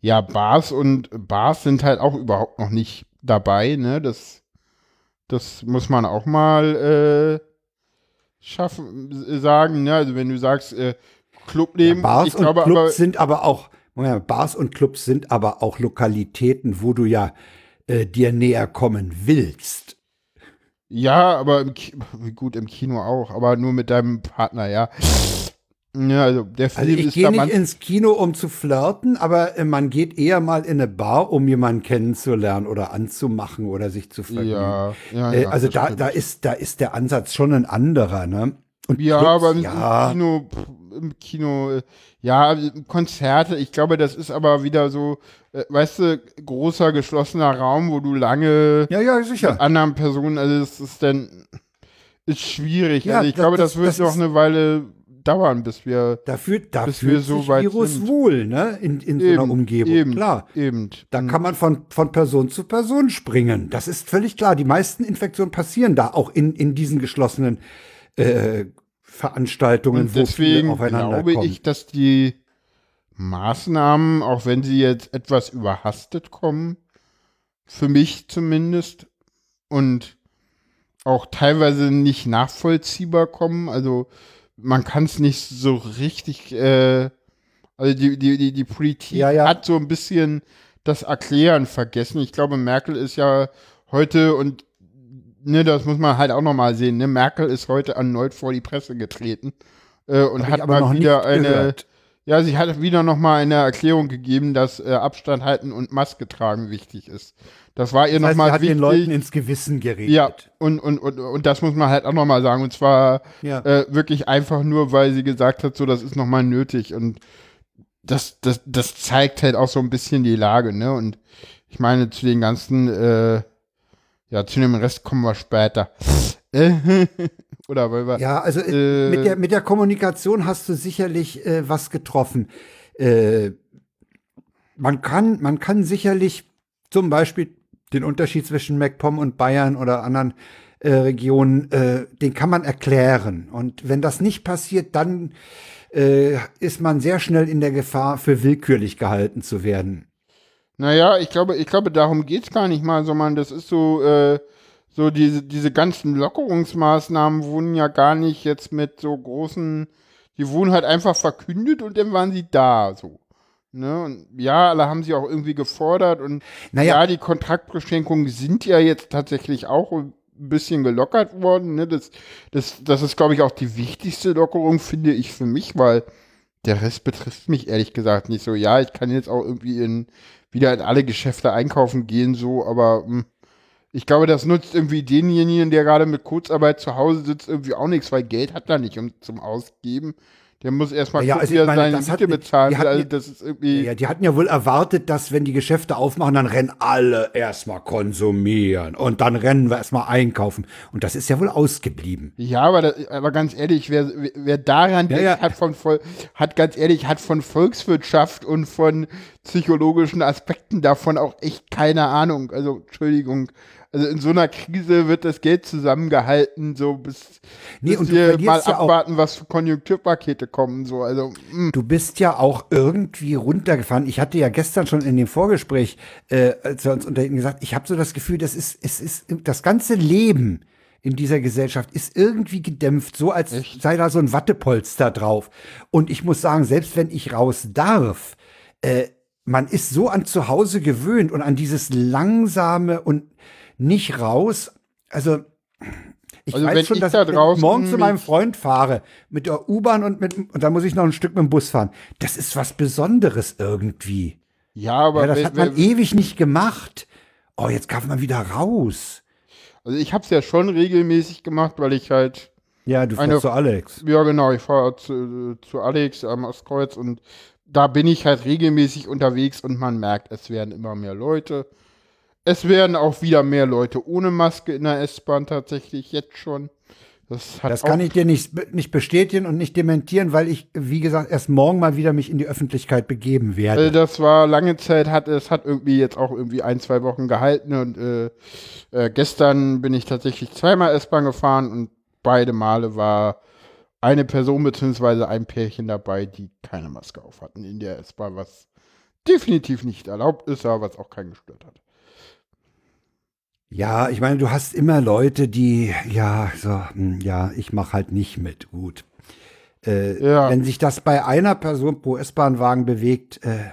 ja, Bars und Bars sind halt auch überhaupt noch nicht dabei, ne? Das, das muss man auch mal äh, schaffen, äh, sagen, ne? Also wenn du sagst, äh, Clubleben, Bars ich glaube und Clubs aber, sind aber auch, Bars und Clubs sind aber auch Lokalitäten, wo du ja äh, dir näher kommen willst. ja, aber im gut, im Kino auch, aber nur mit deinem Partner, ja. Ja, also der Film Also ich gehe nicht ins Kino, um zu flirten, aber äh, man geht eher mal in eine Bar, um jemanden kennenzulernen oder anzumachen oder sich zu vergnügen. ja, ja, äh, ja, also da, stimmt. da ist, da ist der Ansatz schon ein anderer, ne? Und Ja, Clubs, aber im, ja, Kino, im Kino, äh, ja, Konzerte, ich glaube, das ist aber wieder so, äh, weißt du, großer geschlossener Raum, wo du lange ja, ja, mit sicher. anderen Personen, also das ist dann, ist schwierig. Ja, also ich das- glaube, das, das- wird das noch eine Weile dauern, bis wir Da fühlt, da bis wir so weit Virus sind. wohl, ne? In, in so einer Umgebung. eben, Klar. eben. Da kann man von, von Person zu Person springen. Das ist völlig klar. Die meisten Infektionen passieren da auch in, in diesen geschlossenen äh, Veranstaltungen, Und wo deswegen aufeinander glaube kommen. ich, dass die Maßnahmen, auch wenn sie jetzt etwas überhastet kommen, für mich zumindest, und auch teilweise nicht nachvollziehbar kommen. Also man kann es nicht so richtig, äh, also die, die, die, die Politik Ja, ja. hat so ein bisschen das Erklären vergessen. Ich glaube, Merkel ist ja heute und ne, das muss man halt auch nochmal sehen, ne? Merkel ist heute erneut vor die Presse getreten äh, und Hab hat aber mal wieder eine, gehört. ja, sie hat wieder nochmal eine Erklärung gegeben, dass äh, Abstand halten und Maske tragen wichtig ist. Das war ihr Das heißt, sie nochmal hat wichtig. den Leuten ins Gewissen geredet. ja, und, und, und, und das muss man halt auch nochmal sagen. Und zwar Ja. äh, wirklich einfach nur, weil sie gesagt hat, so, das ist nochmal nötig. Und das, das, das zeigt halt auch so ein bisschen die Lage, ne? Und ich meine, zu den ganzen, äh, ja, zu dem Rest kommen wir später. Oder weil wir. Ja, also äh, Äh, mit, der, mit der Kommunikation hast du sicherlich äh, was getroffen. Äh, man, kann, man kann sicherlich zum Beispiel den Unterschied zwischen MacPom und Bayern oder anderen äh, Regionen, äh, den kann man erklären. Und wenn das nicht passiert, dann äh, ist man sehr schnell in der Gefahr, für willkürlich gehalten zu werden. Naja, ich glaube, ich glaube, darum geht's gar nicht mal, sondern das ist so, äh, so diese, diese ganzen Lockerungsmaßnahmen wurden ja gar nicht jetzt mit so großen, die wurden halt einfach verkündet und dann waren sie da, so. Ne? Und ja, alle haben sie auch irgendwie gefordert und Naja. ja, die Kontraktbeschränkungen sind ja jetzt tatsächlich auch ein bisschen gelockert worden. Ne? Das, das, das ist, glaube ich, auch die wichtigste Lockerung, finde ich für mich, weil der Rest betrifft mich ehrlich gesagt nicht so. Ja, ich kann jetzt auch irgendwie in, wieder in alle Geschäfte einkaufen gehen, so, aber mh, ich glaube, das nutzt irgendwie denjenigen, der gerade mit Kurzarbeit zu Hause sitzt, irgendwie auch nichts, weil Geld hat er nicht um, zum Ausgeben. Der muss erstmal Ja, gucken, also meine, seine das hat- Miete bezahlt. die hatten Also ja- das ist irgendwie. Ja, die hatten ja wohl erwartet, dass wenn die Geschäfte aufmachen, dann rennen alle erstmal konsumieren und dann rennen wir erstmal einkaufen. Und das ist ja wohl ausgeblieben. Ja, aber, das, aber ganz ehrlich, wer, wer daran Ja, denkt, ja. hat von hat ganz ehrlich, hat von Volkswirtschaft und von psychologischen Aspekten davon auch echt keine Ahnung. Also, Entschuldigung. Also in so einer Krise wird das Geld zusammengehalten, so bis, Nee, bis wir mal ja abwarten, was für Konjunkturpakete kommen. So, also mh. Du bist ja auch irgendwie runtergefahren. Ich hatte ja gestern schon in dem Vorgespräch, äh, als wir uns unterhielten, gesagt, ich habe so das Gefühl, das ist, es ist das ganze Leben in dieser Gesellschaft ist irgendwie gedämpft, so als sei da so ein Wattepolster drauf. Und ich muss sagen, selbst wenn ich raus darf, äh, man ist so an zu Hause gewöhnt und an dieses langsame und nicht raus. Also ich Also weiß schon, ich dass da ich morgen zu meinem Freund fahre mit der U-Bahn und mit und dann muss ich noch ein Stück mit dem Bus fahren. Das ist was Besonderes irgendwie. ja, aber Ja, das hat man ewig nicht gemacht. Oh, jetzt kann man wieder raus. also ich habe es ja schon regelmäßig gemacht, weil ich halt Ja, du fährst zu Alex. Ja, genau. Ich fahre zu, zu Alex am Ostkreuz und da bin ich halt regelmäßig unterwegs und man merkt, es werden immer mehr Leute. Es werden auch wieder mehr Leute ohne Maske in der S-Bahn tatsächlich jetzt schon. Das, das kann ich dir nicht, nicht bestätigen und nicht dementieren, weil ich, wie gesagt, erst morgen mal wieder mich in die Öffentlichkeit begeben werde. Also das war lange Zeit, hat es hat irgendwie jetzt auch irgendwie ein, zwei Wochen gehalten und äh, äh, gestern bin ich tatsächlich zweimal S-Bahn gefahren und beide Male war eine Person bzw. ein Pärchen dabei, die keine Maske auf hatten in der S-Bahn, was definitiv nicht erlaubt ist, aber was auch keinen gestört hat. Ja, ich meine, du hast immer Leute, die, ja, so, hm, ja, ich mache halt nicht mit. Gut. Äh, ja. Wenn sich das bei einer Person pro S-Bahn-Wagen bewegt, äh,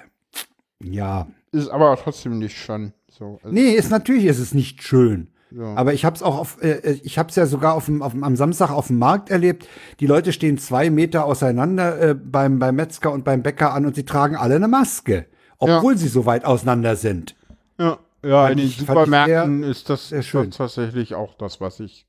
ja. Ist aber trotzdem nicht schon so. Also nee, ist natürlich ist es nicht schön. Ja. Aber ich habe es auch auf, äh, äh ich habe es ja sogar auf dem, auf dem, am Samstag auf dem Markt erlebt. Die Leute stehen zwei Meter auseinander äh, beim, beim Metzger und beim Bäcker an und sie tragen alle eine Maske, obwohl ja. sie so weit auseinander sind. Ja. Ja, in den Supermärkten ist das, das tatsächlich auch das, was ich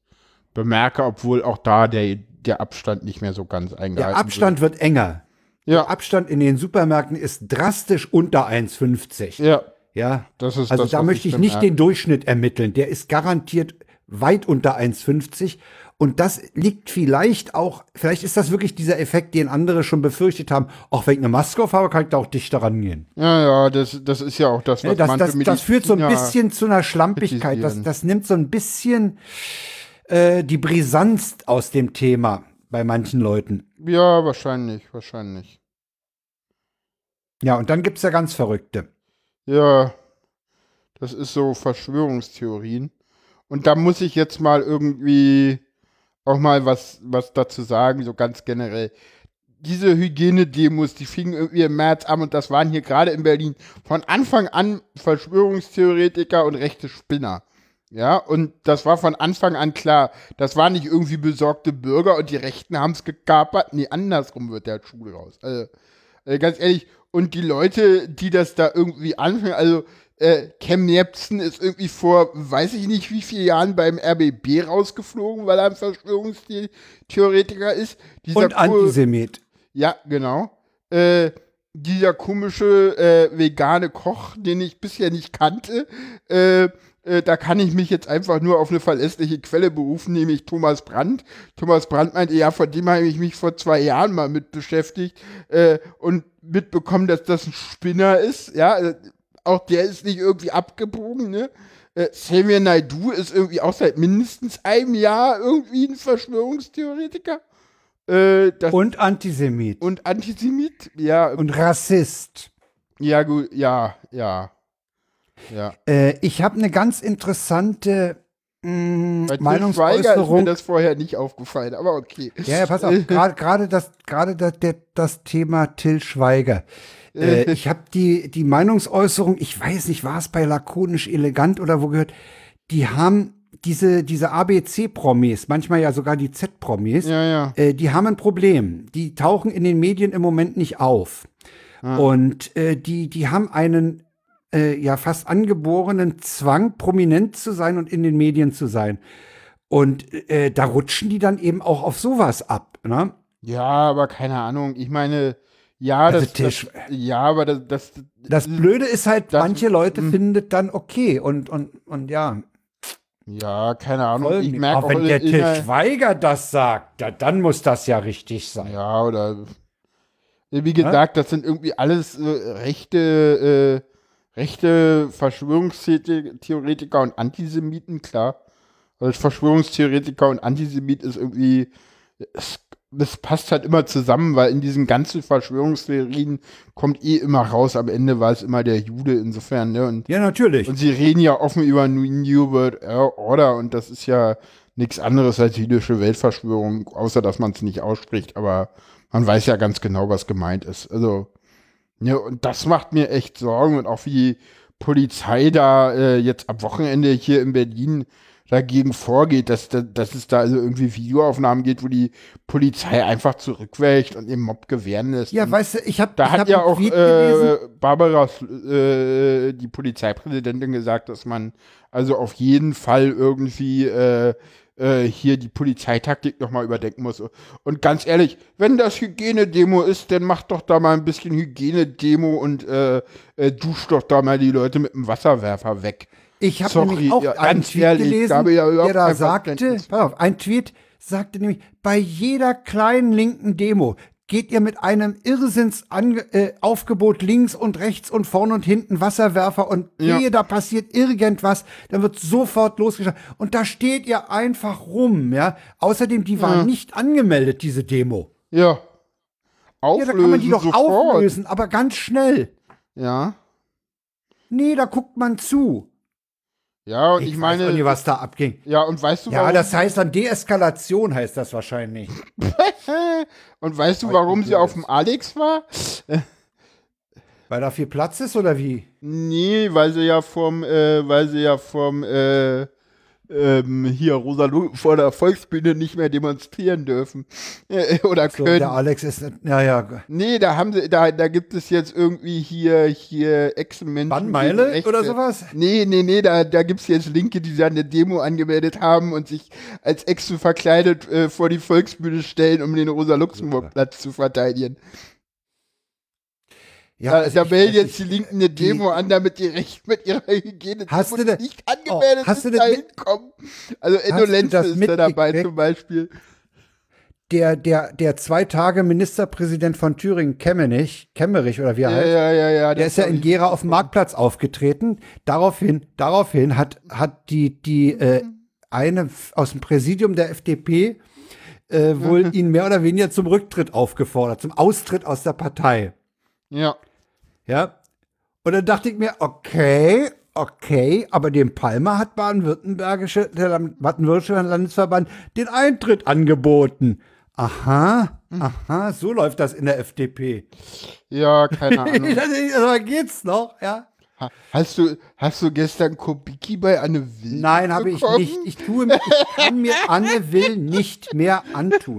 bemerke, obwohl auch da der, der Abstand nicht mehr so ganz eingehalten wird. Der Abstand wird, wird enger. Ja. Der Abstand in den Supermärkten ist drastisch unter 1,50. Ja. Ja. Das ist also das, da möchte ich nicht den Durchschnitt ermitteln. Der ist garantiert weit unter 1,50. Und das liegt vielleicht auch, vielleicht ist das wirklich dieser Effekt, den andere schon befürchtet haben. Auch wenn ich eine Maske auf habe, kann ich da auch dichter rangehen. Ja, ja, das, das ist ja auch das, was ja, das, das, das führt so ein bisschen zu einer Schlampigkeit. Das, das nimmt so ein bisschen äh, die Brisanz aus dem Thema bei manchen Leuten. Ja, wahrscheinlich, wahrscheinlich. Ja, und dann gibt es ja ganz Verrückte. Ja, das ist so Verschwörungstheorien. Und da muss ich jetzt mal irgendwie auch mal was, was dazu sagen, so ganz generell. Diese Hygienedemos, die fingen irgendwie im März an und das waren hier gerade in Berlin von Anfang an Verschwörungstheoretiker und rechte Spinner. Ja, und das war von Anfang an klar. Das waren nicht irgendwie besorgte Bürger und die Rechten haben es gekapert. Nee, andersrum wird der Schuh raus. Also, also ganz ehrlich, und die Leute, die das da irgendwie anfangen, also äh, Cam Jepsen ist irgendwie vor, weiß ich nicht wie vielen Jahren beim RBB rausgeflogen, weil er ein Verschwörungstheoretiker ist. Dieser Und Antisemit. Ja, genau. Äh, dieser komische äh, vegane Koch, den ich bisher nicht kannte, äh, äh, da kann ich mich jetzt einfach nur auf eine verlässliche Quelle berufen, nämlich Thomas Brandt. Thomas Brandt meinte, ja, von dem habe ich mich vor zwei Jahren mal mit beschäftigt äh, und mitbekommen, dass das ein Spinner ist. Ja, äh, auch der ist nicht irgendwie abgebogen, ne? Äh, Xavier Naidu ist irgendwie auch seit mindestens einem Jahr irgendwie ein Verschwörungstheoretiker. Äh, und Antisemit. Und Antisemit, ja. Und Rassist. Ja, gut, ja, ja. Ja. Äh, ich habe eine ganz interessante mh, mm, Meinungsäußerung. ist mir das vorher nicht aufgefallen, aber okay. Ja, ja pass auf, gerade das, das, das Thema Till Schweiger. Äh, ich habe die, die Meinungsäußerung, ich weiß nicht, war es bei lakonisch elegant oder wo gehört, die haben diese, diese ABC-Promis, manchmal ja sogar die Z-Promis, ja, ja. Äh, die haben ein Problem. Die tauchen in den Medien im Moment nicht auf. Ah. Und äh, die, die haben einen äh, ja fast angeborenen Zwang, prominent zu sein und in den Medien zu sein. Und äh, da rutschen die dann eben auch auf sowas ab. Ne? Ja, aber keine Ahnung. Ich meine, ja, also das, das, ja, aber das, das, das Blöde ist halt, manche Leute hm. findet dann okay und, und, und ja. Ja, keine Ahnung. Ich merke auch, wenn der Til Schweiger das sagt, ja, dann muss das ja richtig sein. Ja, oder wie gesagt, ja? das sind irgendwie alles äh, rechte, äh, rechte Verschwörungstheoretiker und Antisemiten, klar. Als Verschwörungstheoretiker und Antisemit ist irgendwie, es das passt halt immer zusammen, weil in diesen ganzen Verschwörungstheorien kommt eh immer raus, am Ende war es immer der Jude insofern, ne? Und, ja, natürlich. Und sie reden ja offen über New World Order und das ist ja nichts anderes als jüdische Weltverschwörung, außer dass man es nicht ausspricht, aber man weiß ja ganz genau, was gemeint ist. Also, ja, und das macht mir echt Sorgen und auch wie Polizei da äh, jetzt am Wochenende hier in Berlin dagegen vorgeht, dass, dass es da also irgendwie Videoaufnahmen geht, wo die Polizei einfach zurückweicht und den Mob gewähren lässt. Ja, weißt du, ich habe Da ich hat hab ja auch äh, Barbara, äh, die Polizeipräsidentin, gesagt, dass man also auf jeden Fall irgendwie äh, äh, hier die Polizeitaktik nochmal überdenken muss. Und ganz ehrlich, wenn das Hygienedemo ist, dann mach doch da mal ein bisschen Hygienedemo und äh, äh, dusch doch da mal die Leute mit dem Wasserwerfer weg. Ich habe nämlich auch ja, einen Tweet ehrlich, gelesen, ja der da sagte, pass auf, ein Tweet sagte nämlich, bei jeder kleinen linken Demo geht ihr mit einem Irrsinnsaufgebot äh, links und rechts und vorn und hinten Wasserwerfer und ja. ehe da passiert irgendwas, dann wird sofort losgeschaut. Und da steht ihr einfach rum, ja. Außerdem, die waren ja. nicht angemeldet, diese Demo. Ja. Auflösen, ja, da kann man die doch sofort. auflösen, aber ganz schnell. Ja. Nee, da guckt man zu. Ja, und ich, ich meine. Weiß nicht, was da abging. Ja, und weißt du Ja, warum? das heißt dann Deeskalation, heißt das wahrscheinlich. und weißt du, warum sie auf dem Alex war? Weil da viel Platz ist oder wie? Nee, weil sie ja vom, äh, weil sie ja vom, äh, ähm, hier Rosa vor der Volksbühne nicht mehr demonstrieren dürfen äh, oder so, können. Der Alex ist ja ja. Nee, da haben sie da da gibt es jetzt irgendwie hier hier Ex-Menschen Bannmeile oder sowas? Nee, nee, nee, da da gibt's jetzt Linke, die da eine Demo angemeldet haben und sich als Ex verkleidet äh, vor die Volksbühne stellen, um den Rosa Luxemburg Platz zu verteidigen. Ja, da, also da melden jetzt die Linken eine Demo an, damit die Recht mit ihrer Hygiene hast du da, nicht angemeldet oh, hast du da hinkommen. Also Endolenz ist da dabei zum Beispiel. Der, der, der zwei Tage Ministerpräsident von Thüringen, Kemmerich, Kemmerich oder wie er ja, heißt, ja, ja, ja, der ist ja in Gera auf dem Marktplatz aufgetreten. Daraufhin, daraufhin hat, hat die, die äh, eine aus dem Präsidium der FDP äh, wohl ihn mehr oder weniger zum Rücktritt aufgefordert, zum Austritt aus der Partei. Ja. Ja. Und dann dachte ich mir, okay, okay, aber dem Palmer hat baden-württembergische, der baden-württembergische Landesverband den Eintritt angeboten. Aha, aha, so läuft das in der FDP. Ja, keine Ahnung. also geht's noch, ja. Hast du, hast du gestern Kubicki bei Anne Will? Nein, habe ich nicht. Ich tue, ich kann mir Anne Will nicht mehr antun.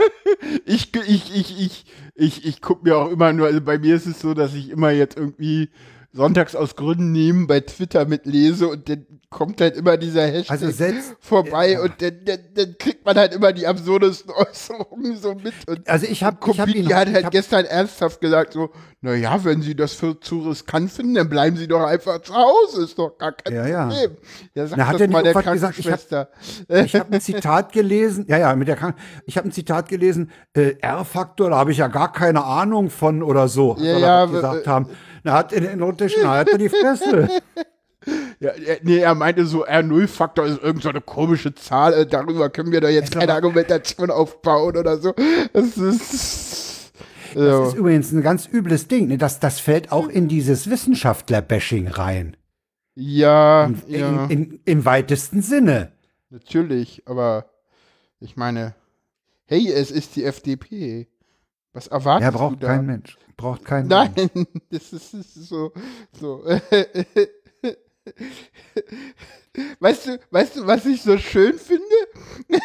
Ich, ich, ich, ich, ich, ich gucke mir auch immer nur, also bei mir ist es so, dass ich immer jetzt irgendwie sonntags aus Gründen nehmen bei Twitter mitlese und dann kommt halt immer dieser Hashtag also selbst, vorbei ja. und dann, dann, dann, kriegt man halt immer die absurdesten Äußerungen so mit. Und also ich habe hab ihn, hat halt gestern ernsthaft gesagt so, naja, wenn Sie das für zu riskant finden, dann bleiben Sie doch einfach zu Hause, ist doch gar kein ja, ja. Problem. Ja, sagt Na, hat das mal der Krankenschwester. Gesagt, ich habe hab ein Zitat gelesen, ja, ja, mit der Kranken ich habe ein Zitat gelesen, äh, R-Faktor, da habe ich ja gar keine Ahnung von oder so, ja, ja, gesagt haben. Er hat in den Unterschen hat er die Fresse. Ja, nee, er meinte so, R0-Faktor ist irgendeine so komische Zahl, äh, darüber können wir da jetzt keine Argumentation aufbauen oder so. Das ist. So. Das ist übrigens ein ganz übles Ding. Ne? Das, das fällt auch in dieses Wissenschaftler-Bashing rein. Ja, in, ja. In, in, Im weitesten Sinne. Natürlich, aber ich meine, hey, es ist die FDP. Was erwartet ja, braucht kein Mensch. Braucht kein Nein, Mensch. das ist, das ist so. so. weißt du, weißt du, was ich so schön finde?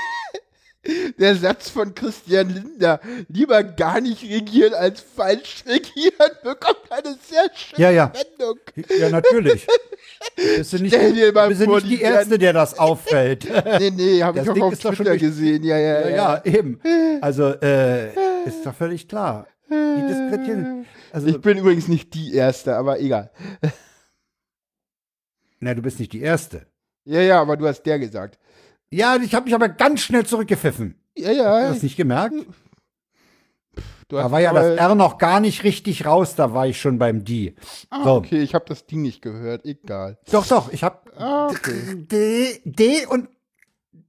Der Satz von Christian Linder, lieber gar nicht regieren als falsch regieren, bekommt eine sehr schöne ja, ja. Wendung. Ja, natürlich. Bist du nicht, Stell dir mal bist vor, nicht die, Erste, der das auffällt. nee, nee, habe ich auch auf Twitter gesehen. Ja ja, ja, ja, ja. eben. Also, äh, ist doch völlig klar. Die diskreditieren. Also, ich bin übrigens nicht die Erste, aber egal. Na, du bist nicht die Erste. Ja, ja, aber du hast der gesagt. Ja, ich habe mich aber ganz schnell zurückgepfiffen. Ja, ja. Hast du das nicht gemerkt? da war ja das R noch gar nicht richtig raus, da war ich schon beim D. Ah, so. okay, ich habe das Ding nicht gehört, egal. Doch, doch, ich habe ah, okay. D, D und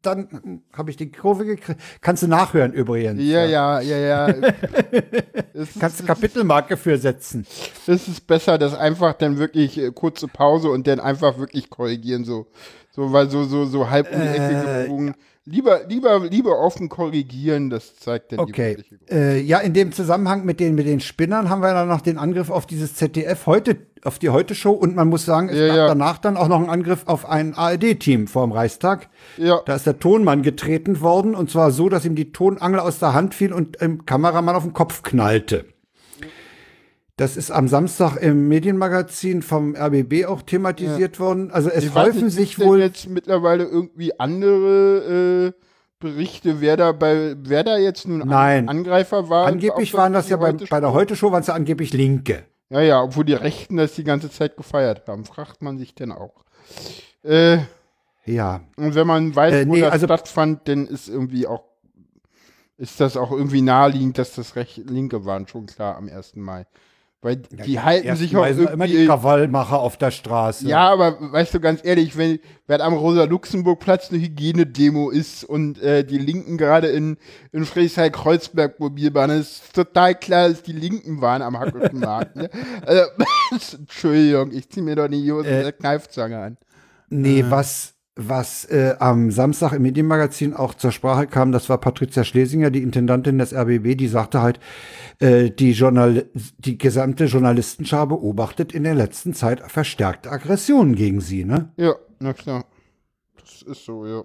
dann habe ich die Kurve gekriegt. Kannst du nachhören übrigens. Ja, ja, ja, ja. ja. Kannst du Kapitelmarke für setzen. Es ist besser, das einfach dann wirklich äh, kurze Pause und dann einfach wirklich korrigieren, so. So, weil so, so, so halb um die Ecke äh. Lieber, lieber, lieber offen korrigieren, das zeigt dann okay. die äh, Ja, in dem Zusammenhang mit den, mit den Spinnern haben wir dann noch den Angriff auf dieses ZDF heute, auf die Heute-Show und man muss sagen, es ja, gab ja. danach dann auch noch einen Angriff auf ein ARD-Team vor dem Reichstag. Ja. Da ist der Tonmann getreten worden und zwar so, dass ihm die Tonangel aus der Hand fiel und dem Kameramann auf den Kopf knallte. Das ist am Samstag im Medienmagazin vom RBB auch thematisiert worden. Also es ich häufen nicht, sich wohl jetzt mittlerweile irgendwie andere äh, Berichte, wer da bei, wer da jetzt nun Nein. Angreifer war? Angeblich waren das ja bei, bei der Heute-Show, waren es ja angeblich Linke. Ja, ja, obwohl die Rechten das die ganze Zeit gefeiert haben, fragt man sich denn auch. Äh, ja. Und wenn man weiß, Äh, wo nee, das also- stattfand, dann ist irgendwie auch, ist das auch irgendwie naheliegend, dass das Recht, Linke waren, schon klar am 1. Mai. Weil die halten Erst sich auch sind immer die irgendwie, Krawallmacher auf der Straße. ja, aber weißt du, ganz ehrlich, wenn, wenn am Rosa-Luxemburg-Platz eine Hygienedemo ist und äh, die Linken gerade in, in Friedrichshain-Kreuzberg mobilbahn, ist total klar, dass die Linken waren am Hackischen Markt. Ne? Also, Entschuldigung, ich zieh mir doch nicht die Hose Äh, Kneifzange an. Nee, was, was äh, am Samstag im Medienmagazin auch zur Sprache kam, das war Patricia Schlesinger, die Intendantin des RBB, die sagte halt, äh, die, Journal die gesamte Journalistenschar beobachtet in der letzten Zeit verstärkte Aggressionen gegen sie, ne? Ja, na klar. Das ist so, ja.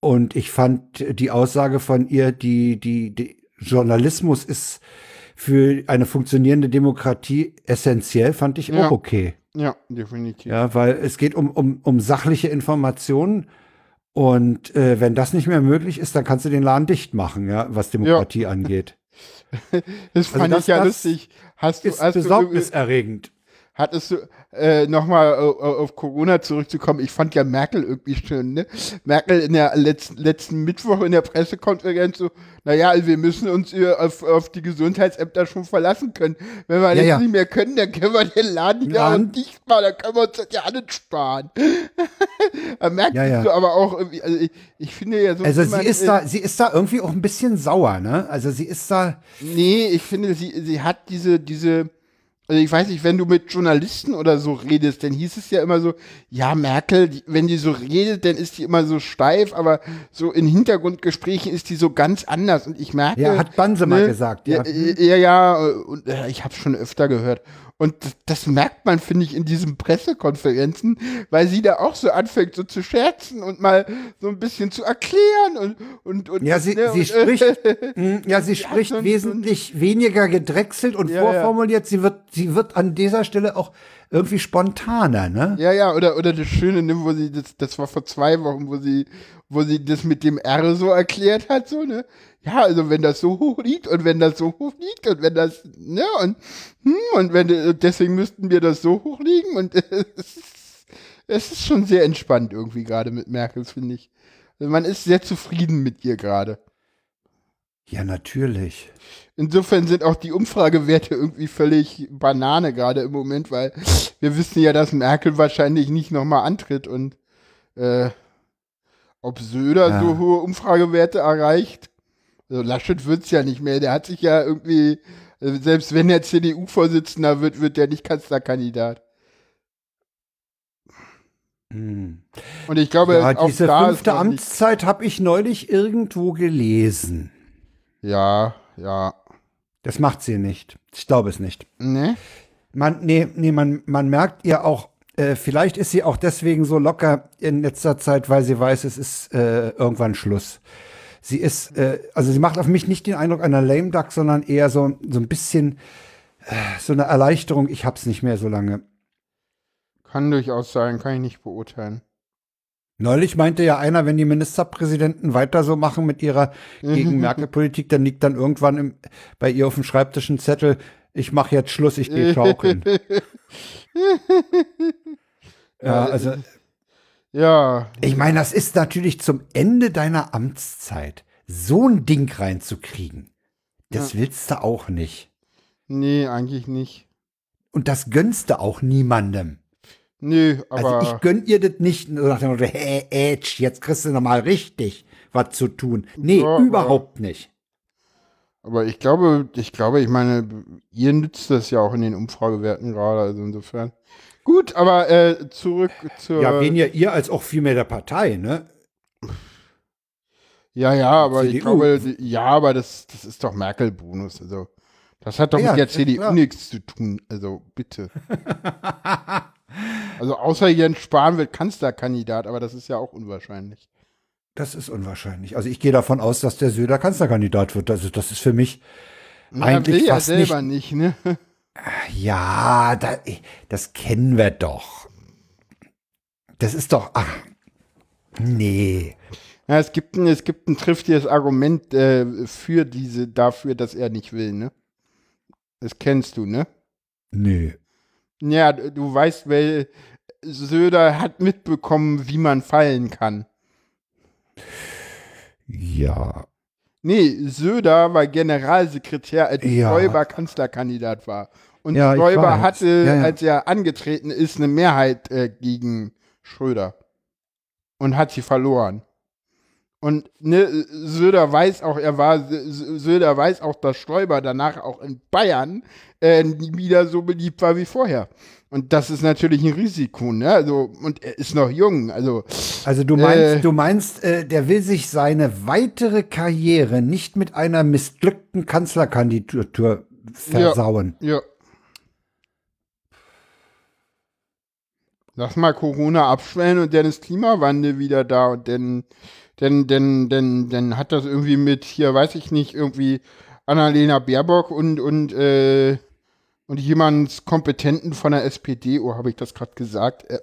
Und ich fand die Aussage von ihr, die, die, die Journalismus ist für eine funktionierende Demokratie essentiell, fand ich Ja. auch okay. Ja, definitiv. Ja, weil es geht um, um, um sachliche Informationen. Und äh, wenn das nicht mehr möglich ist, dann kannst du den Laden dicht machen, ja, was Demokratie angeht. Das fand das- ich ja lustig. Hast du, Ist hast du besorgniserregend. hattest du äh, nochmal äh, auf Corona zurückzukommen? Ich fand ja Merkel irgendwie schön, ne? Merkel in der letzten, letzten Mittwoch in der Pressekonferenz so, naja, wir müssen uns auf, auf die Gesundheitsämter schon verlassen können. Wenn wir Ja, jetzt ja. nicht mehr können, dann können wir den Laden auch Laden. dicht machen, dann können wir uns das ja alles sparen. da merkst Ja, ja. du aber auch irgendwie, also ich, ich finde ja so. Also wie man, sie ist äh, da, sie ist da irgendwie auch ein bisschen sauer, ne? Also sie ist da, Nee, ich finde, sie, sie hat diese, diese, also ich weiß nicht, wenn du mit Journalisten oder so redest, dann hieß es ja immer so, ja, Merkel, die, wenn die so redet, dann ist die immer so steif, aber so in Hintergrundgesprächen ist die so ganz anders. Und ich merke. ja, hat Banse mal ne, gesagt, ja. ja. Ja, ja, äh, und äh, ich habe schon öfter gehört. Und das, merkt man, finde ich, in diesen Pressekonferenzen, weil sie da auch so anfängt, so zu scherzen und mal so ein bisschen zu erklären und und und Ja, sie, ne, sie und, äh, spricht, mh, ja, sie spricht ein- wesentlich weniger gedrechselt und Ja, ja. vorformuliert. Sie wird, sie wird an dieser Stelle auch irgendwie spontaner, ne? Ja, ja, oder, oder das Schöne, ne, wo sie, das, das war vor zwei Wochen, wo sie, wo sie das mit dem R so erklärt hat, so, ne? Ja, also wenn das so hoch liegt und wenn das so hoch liegt und wenn das, ne, und, hm, und wenn, äh, deswegen müssten wir das so hoch liegen und es ist, es ist schon sehr entspannt irgendwie gerade mit Merkel, finde ich. Also man ist sehr zufrieden mit ihr gerade. Ja, natürlich. Insofern sind auch die Umfragewerte irgendwie völlig Banane gerade im Moment, weil wir wissen ja, dass Merkel wahrscheinlich nicht nochmal antritt und äh, ob Söder Ja. so hohe Umfragewerte erreicht. Also Laschet wird's ja nicht mehr. Der hat sich ja irgendwie, äh, selbst wenn er CDU-Vorsitzender wird, wird der nicht Kanzlerkandidat. Hm. Und ich glaube, Ja, auch diese fünfte Amtszeit habe ich neulich irgendwo gelesen. Ja, ja. Das macht sie nicht. Ich glaube es nicht. Ne? Man, nee, nee, man, man merkt ihr auch, äh, vielleicht ist sie auch deswegen so locker in letzter Zeit, weil sie weiß, es ist äh, irgendwann Schluss. Sie ist, äh, also sie macht auf mich nicht den Eindruck einer Lame Duck, sondern eher so, so ein bisschen äh, so eine Erleichterung, ich hab's nicht mehr so lange. Kann durchaus sein, kann ich nicht beurteilen. Neulich meinte ja einer, wenn die Ministerpräsidenten weiter so machen mit ihrer gegen Merkel-Politik, dann liegt dann irgendwann im, bei ihr auf dem Schreibtisch ein Zettel, ich mache jetzt Schluss, ich gehe schaukeln. ja, also Ja, ich meine, das ist natürlich zum Ende deiner Amtszeit so ein Ding reinzukriegen. Das willst du auch nicht. nee, eigentlich nicht. Und das gönnst du auch niemandem. Nö, aber. Also ich gönn ihr das nicht so nach dem Motto, hey, Edge, jetzt kriegst du noch mal richtig was zu tun. Nee, Ja, überhaupt nicht. Aber ich glaube, ich glaube, ich meine, ihr nützt das ja auch in den Umfragewerten gerade, also insofern. Gut, aber äh, zurück zur. Ja, weniger ihr als auch viel mehr der Partei, ne? ja, ja, aber ich CDU. glaube, die- ja, aber das, das ist doch Merkel-Bonus. Also, das hat doch Ja, mit der ja, CDU nichts zu tun. Also, bitte. also, außer Jens Spahn wird Kanzlerkandidat, aber das ist ja auch unwahrscheinlich. Das ist unwahrscheinlich. Also ich gehe davon aus, dass der Söder Kanzlerkandidat wird. Also das ist für mich Er eigentlich will ja fast selber nicht, ne? Ja, da, das kennen wir doch. Das ist doch, ach, nee. Ja, es gibt ein, es gibt ein triftiges Argument äh, für diese, dafür, dass er nicht will, ne? Das kennst du, ne? Nö. Ja, du weißt, weil Söder hat mitbekommen, wie man fallen kann. Ja. Nee, Söder war Generalsekretär, als Ja. Stoiber Kanzlerkandidat war. Und Ja, Stoiber hatte, Ja, ja. als er angetreten ist, eine Mehrheit äh, gegen Schröder. Und hat sie verloren. Und ne, Söder weiß auch, er war, Söder weiß auch, dass Stoiber danach auch in Bayern äh, nie wieder so beliebt war wie vorher. Und das ist natürlich ein Risiko, ne? Also, und er ist noch jung, also. Also du meinst, Äh. du meinst, äh, der will sich seine weitere Karriere nicht mit einer missglückten Kanzlerkandidatur versauen. Ja. Lass mal Corona abschwellen und dann ist Klimawandel wieder da und dann, dann, dann, dann, dann hat das irgendwie mit hier, weiß ich nicht, irgendwie Annalena Baerbock und, und, äh, und jemand Kompetenten von der SPD, oh, habe ich das gerade gesagt, äh,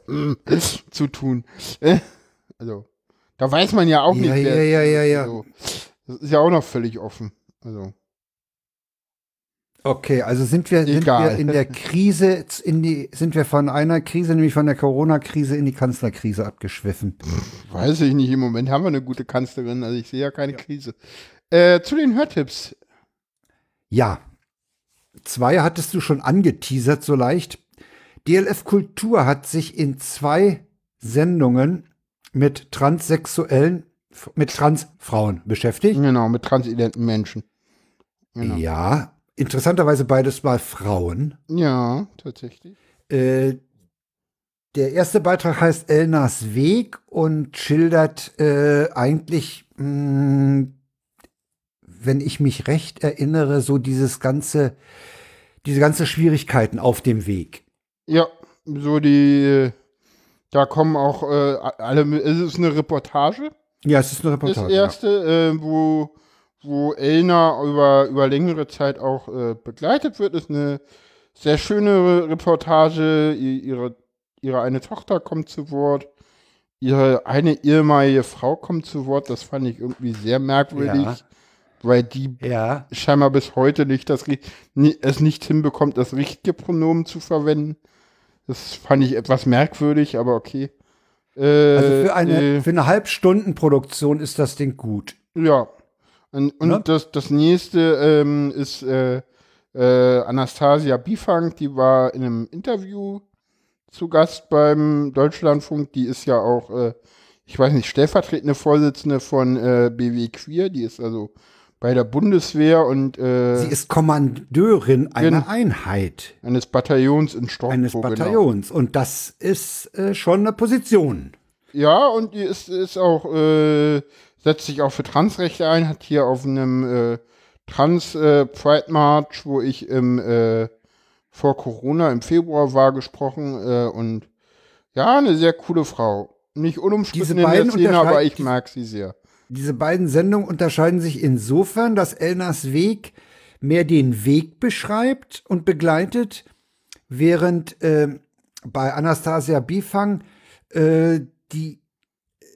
zu tun. Äh, also, da weiß man ja auch Ja, nicht, ja, wer- ja, ja, ja. Also, das ist ja auch noch völlig offen. Also. Okay, also sind wir, sind wir in der Krise, in die, sind wir von einer Krise, nämlich von der Corona-Krise in die Kanzlerkrise abgeschwiffen. Weiß ich nicht, im Moment haben wir eine gute Kanzlerin, also ich sehe ja keine Krise. Äh, zu den Hörtipps. Ja. Zwei hattest du schon angeteasert, so leicht. DLF Kultur hat sich in zwei Sendungen mit Transsexuellen, mit Transfrauen beschäftigt. Genau, mit transidenten Menschen. Genau. Ja, interessanterweise beides mal Frauen. Ja, tatsächlich. Äh, der erste Beitrag heißt Elnas Weg und schildert äh, eigentlich, mh, wenn ich mich recht erinnere, so dieses ganze, diese ganze Schwierigkeiten auf dem Weg. Ja, so die, äh, da kommen auch äh, alle, es ist eine Reportage, Ja, es ist eine das Reportage. erste, äh, wo, wo Elna über, über längere Zeit auch äh, begleitet wird, ist eine sehr schöne Reportage, ihre, ihre eine Tochter kommt zu Wort, ihre eine ehemalige Frau kommt zu Wort, das fand ich irgendwie sehr merkwürdig, Ja. weil die Ja. scheinbar bis heute nicht das, es nicht hinbekommt, das richtige Pronomen zu verwenden. Das fand ich etwas merkwürdig, aber okay. Äh, Also für eine, äh, für eine Halbstundenproduktion ist das Ding gut. ja. Und, und Ne? das, das nächste ähm, ist äh, äh, Anastasia Bifang, die war in einem Interview zu Gast beim Deutschlandfunk. Die ist ja auch, äh, ich weiß nicht, stellvertretende Vorsitzende von äh, BW Queer. Die ist also bei der Bundeswehr und äh, Sie ist Kommandeurin einer Einheit, eines Bataillons in Storkow. eines genau. Bataillons. Und das ist äh, schon eine Position. Ja, und die ist, ist auch, äh, setzt sich auch für Transrechte ein, hat hier auf einem äh, Trans äh, Pride March, wo ich im äh, vor Corona im Februar war, gesprochen äh, und ja, eine sehr coole Frau. Nicht unumstritten in der Szene, aber ich mag sie sehr. Diese beiden Sendungen unterscheiden sich insofern, dass Elnas Weg mehr den Weg beschreibt und begleitet, während äh, bei Anastasia Bifang äh, die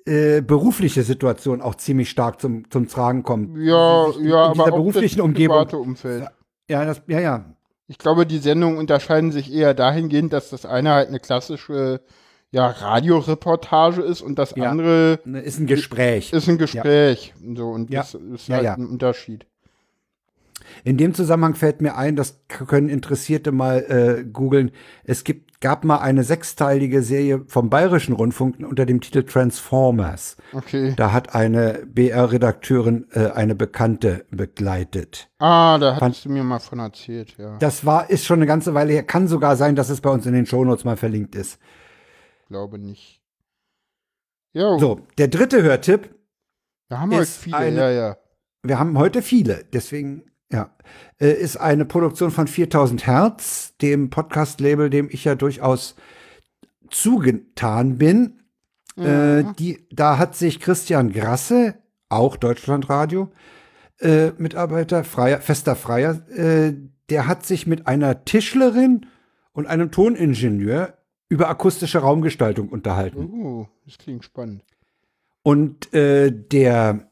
äh, berufliche Situation auch ziemlich stark zum, zum Tragen kommt. Ja, sich ja, in dieser aber auch beruflichen das Umgebung. private Umfeld. Ja, das, ja, ja. Ich glaube, die Sendungen unterscheiden sich eher dahingehend, dass das eine halt eine klassische ja, Radioreportage ist und das Ja. andere Ne, Ist ein Gespräch. ist ein Gespräch. So, und Ja. das ist Ja, halt ja. ein Unterschied. In dem Zusammenhang fällt mir ein, das können Interessierte mal äh, googeln. Es gibt, gab mal eine sechsteilige Serie vom Bayerischen Rundfunk unter dem Titel Transformers. Okay. Da hat eine BR-Redakteurin äh, eine Bekannte begleitet. Ah, da hattest du mir mal von erzählt, ja. Das war, ist schon eine ganze Weile her. Kann sogar sein, dass es bei uns in den Shownotes mal verlinkt ist. Glaube nicht. Jo, So, der dritte Hörtipp. da haben wir ist viele, eine- ja, ja. Wir haben heute viele, deswegen, ja, äh, ist eine Produktion von 4000 Hertz, dem Podcast-Label, dem ich ja durchaus zugetan bin. Äh, die, da hat sich Christian Grasse, auch Deutschlandradio, äh, Mitarbeiter, freier, fester Freier, äh, der hat sich mit einer Tischlerin und einem Toningenieur über akustische Raumgestaltung unterhalten. Uh, das klingt spannend. Und äh, der,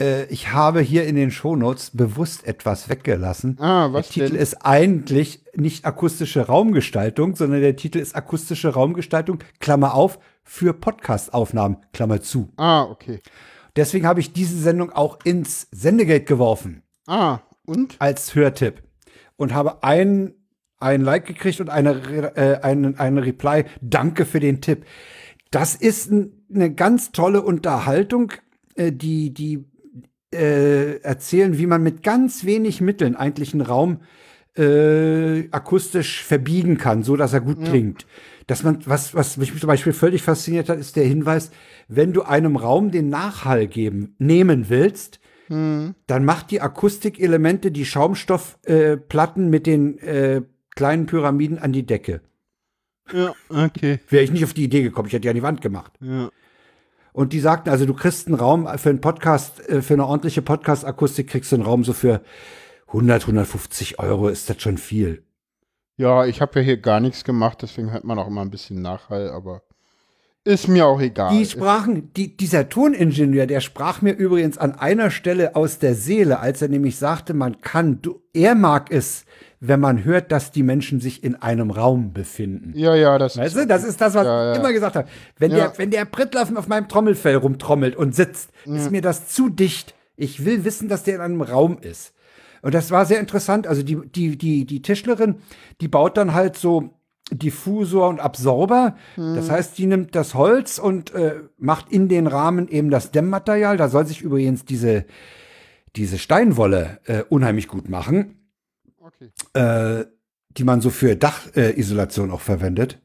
äh, ich habe hier in den Shownotes bewusst etwas weggelassen. Ah, was der Titel denn? ist eigentlich nicht akustische Raumgestaltung, sondern der Titel ist akustische Raumgestaltung, Klammer auf, für Podcast-Aufnahmen, Klammer zu. Ah, okay. Deswegen habe ich diese Sendung auch ins Sendegate geworfen Ah, und? als Hörtipp und habe ein, ein Like gekriegt und eine, äh, eine, eine Reply. Danke für den Tipp. Das ist eine ganz tolle Unterhaltung, äh, die, die äh, erzählen, wie man mit ganz wenig Mitteln eigentlich einen Raum äh, akustisch verbiegen kann, so dass er gut klingt. Dass man, was, was mich zum Beispiel völlig fasziniert hat, ist der Hinweis, wenn du einem Raum den Nachhall geben, nehmen willst, dann macht die Akustikelemente die Schaumstoffplatten äh, mit den äh, kleinen Pyramiden an die Decke. Ja, okay. Wäre ich nicht auf die Idee gekommen, ich hätte die an die Wand gemacht. Ja. Und die sagten, also du kriegst einen Raum für einen Podcast, äh, für eine ordentliche Podcast-Akustik kriegst du einen Raum so für 100, 150 Euro, ist das schon viel. Ja, ich habe ja hier gar nichts gemacht, deswegen hört man auch immer ein bisschen Nachhall, aber ist mir auch egal. Die sprachen, die, dieser Toningenieur, der sprach mir übrigens an einer Stelle aus der Seele, als er nämlich sagte, man kann, du, er mag es, wenn man hört, dass die Menschen sich in einem Raum befinden. ja, ja, das Weißt du, das ist das, was Ja, ja. ich immer gesagt habe. Wenn, Ja. der, wenn der Prittlaffen auf meinem Trommelfell rumtrommelt und sitzt, ist mir das zu dicht. Ich will wissen, dass der in einem Raum ist. Und das war sehr interessant. Also die, die, die, die Tischlerin, die baut dann halt so Diffusor und Absorber. Das heißt, die nimmt das Holz und äh, macht in den Rahmen eben das Dämmmaterial. Da soll sich übrigens diese, diese Steinwolle äh, unheimlich gut machen Okay. äh, die man so für Dachisolation äh, auch verwendet.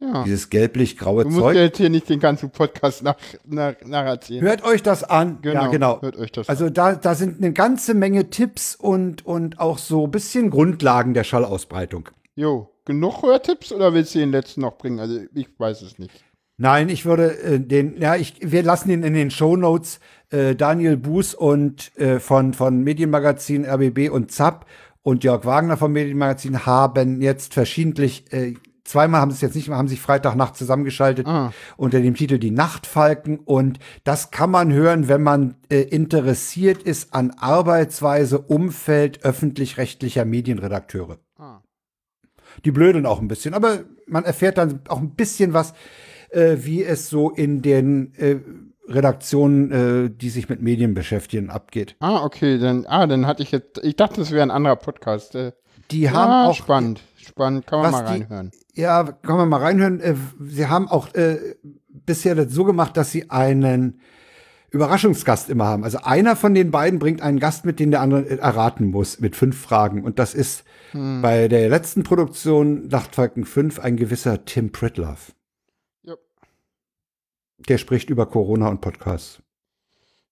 Ja. Dieses gelblich-graue Du musst Zeug. jetzt hier nicht den ganzen Podcast nach, nach, nacherzählen. Hört euch das an. ja, genau. Hört euch das Also da, da sind eine ganze Menge Tipps und, und auch so ein bisschen Grundlagen der Schallausbreitung. Jo, genug Hörtipps oder willst du den letzten noch bringen? Also ich weiß es nicht. Nein, ich würde äh, den, ja, ich, wir lassen ihn in den Shownotes. Äh, Daniel Buß und äh, von, von Medienmagazin RBB und ZAP und Jörg Wagner vom Medienmagazin haben jetzt verschiedentlich, äh, zweimal haben sie es jetzt nicht mehr, haben sich Freitagnacht zusammengeschaltet Ah. unter dem Titel Die Nachtfalken. Und das kann man hören, wenn man äh, interessiert ist an Arbeitsweise, Umfeld öffentlich-rechtlicher Medienredakteure. Ah. Die blödeln auch ein bisschen, aber man erfährt dann auch ein bisschen was, äh, wie es so in den äh, Redaktionen, äh, die sich mit Medien beschäftigen, abgeht. Ah, okay, dann, ah, dann hatte ich jetzt, ich dachte, das wäre ein anderer Podcast. Äh, Die haben ah, auch spannend, spannend, kann man mal die- reinhören. Ja, kann man mal reinhören. Äh, Sie haben auch äh, bisher das so gemacht, dass sie einen Überraschungsgast immer haben. Also einer von den beiden bringt einen Gast mit, den der andere äh, erraten muss, mit fünf Fragen. Und das ist Hm. bei der letzten Produktion Nachtfalken 5 ein gewisser Tim Pritlove. Der spricht über Corona und Podcasts.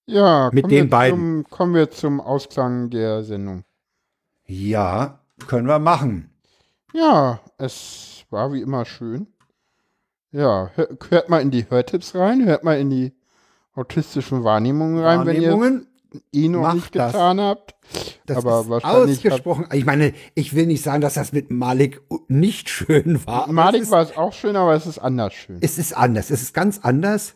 Ja, Mit kommen den wir beiden. Zum, kommen wir zum Ausklang der Sendung. Ja, können wir machen. Ja, es war wie immer schön. Ja, hör, hört mal in die Hörtipps rein, hört mal in die autistischen Wahrnehmungen rein, Wahrnehmungen, wenn ihr eh noch macht nicht das. getan habt. das aber ist wahrscheinlich ausgesprochen. Ich meine, ich will nicht sagen, dass das mit Malik nicht schön war. Malik es war es auch schön, aber es ist anders schön. es ist anders. Es ist ganz anders.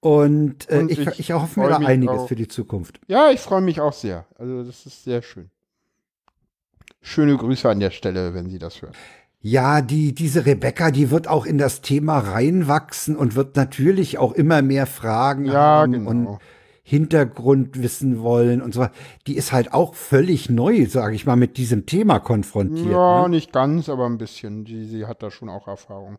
Und, äh, Und ich, ich ich, erhoffe mir da einiges auch. für die Zukunft. Ja, ich freue mich auch sehr. Also das ist sehr schön. Schöne Grüße an der Stelle, wenn Sie das hören. Ja, die, diese Rebecca, die wird auch in das Thema reinwachsen und wird natürlich auch immer mehr Fragen Ja, haben genau. und Hintergrund wissen wollen und so. Die ist halt auch völlig neu, sage ich mal, mit diesem Thema konfrontiert. Ja, ne? nicht ganz, aber ein bisschen. Die, sie hat da schon auch Erfahrung.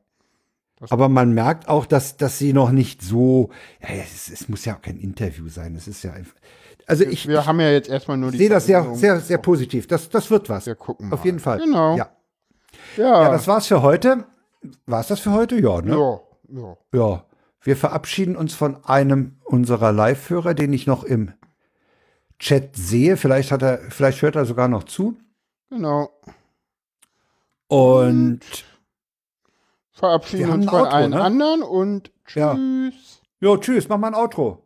Aber man merkt auch, dass, dass sie noch nicht so, ja, es, es muss ja auch kein Interview sein. Es ist ja einfach. Also ich, Wir ich haben ja jetzt erstmal nur die sehe das sehr, sehr, sehr positiv. Das, das wird was. Wir gucken Auf mal. jeden Fall. Genau. Ja. Ja, ja, das war's für heute. War's das für heute? Ja, ne? ja, ja. Ja, wir verabschieden uns von einem unserer Live-Hörer, den ich noch im Chat sehe. Vielleicht hat er, vielleicht hört er sogar noch zu. Genau. Und Verabschieden Wir haben uns von Outro, allen ne? anderen und Ja. tschüss. jo, tschüss, mach mal ein Outro.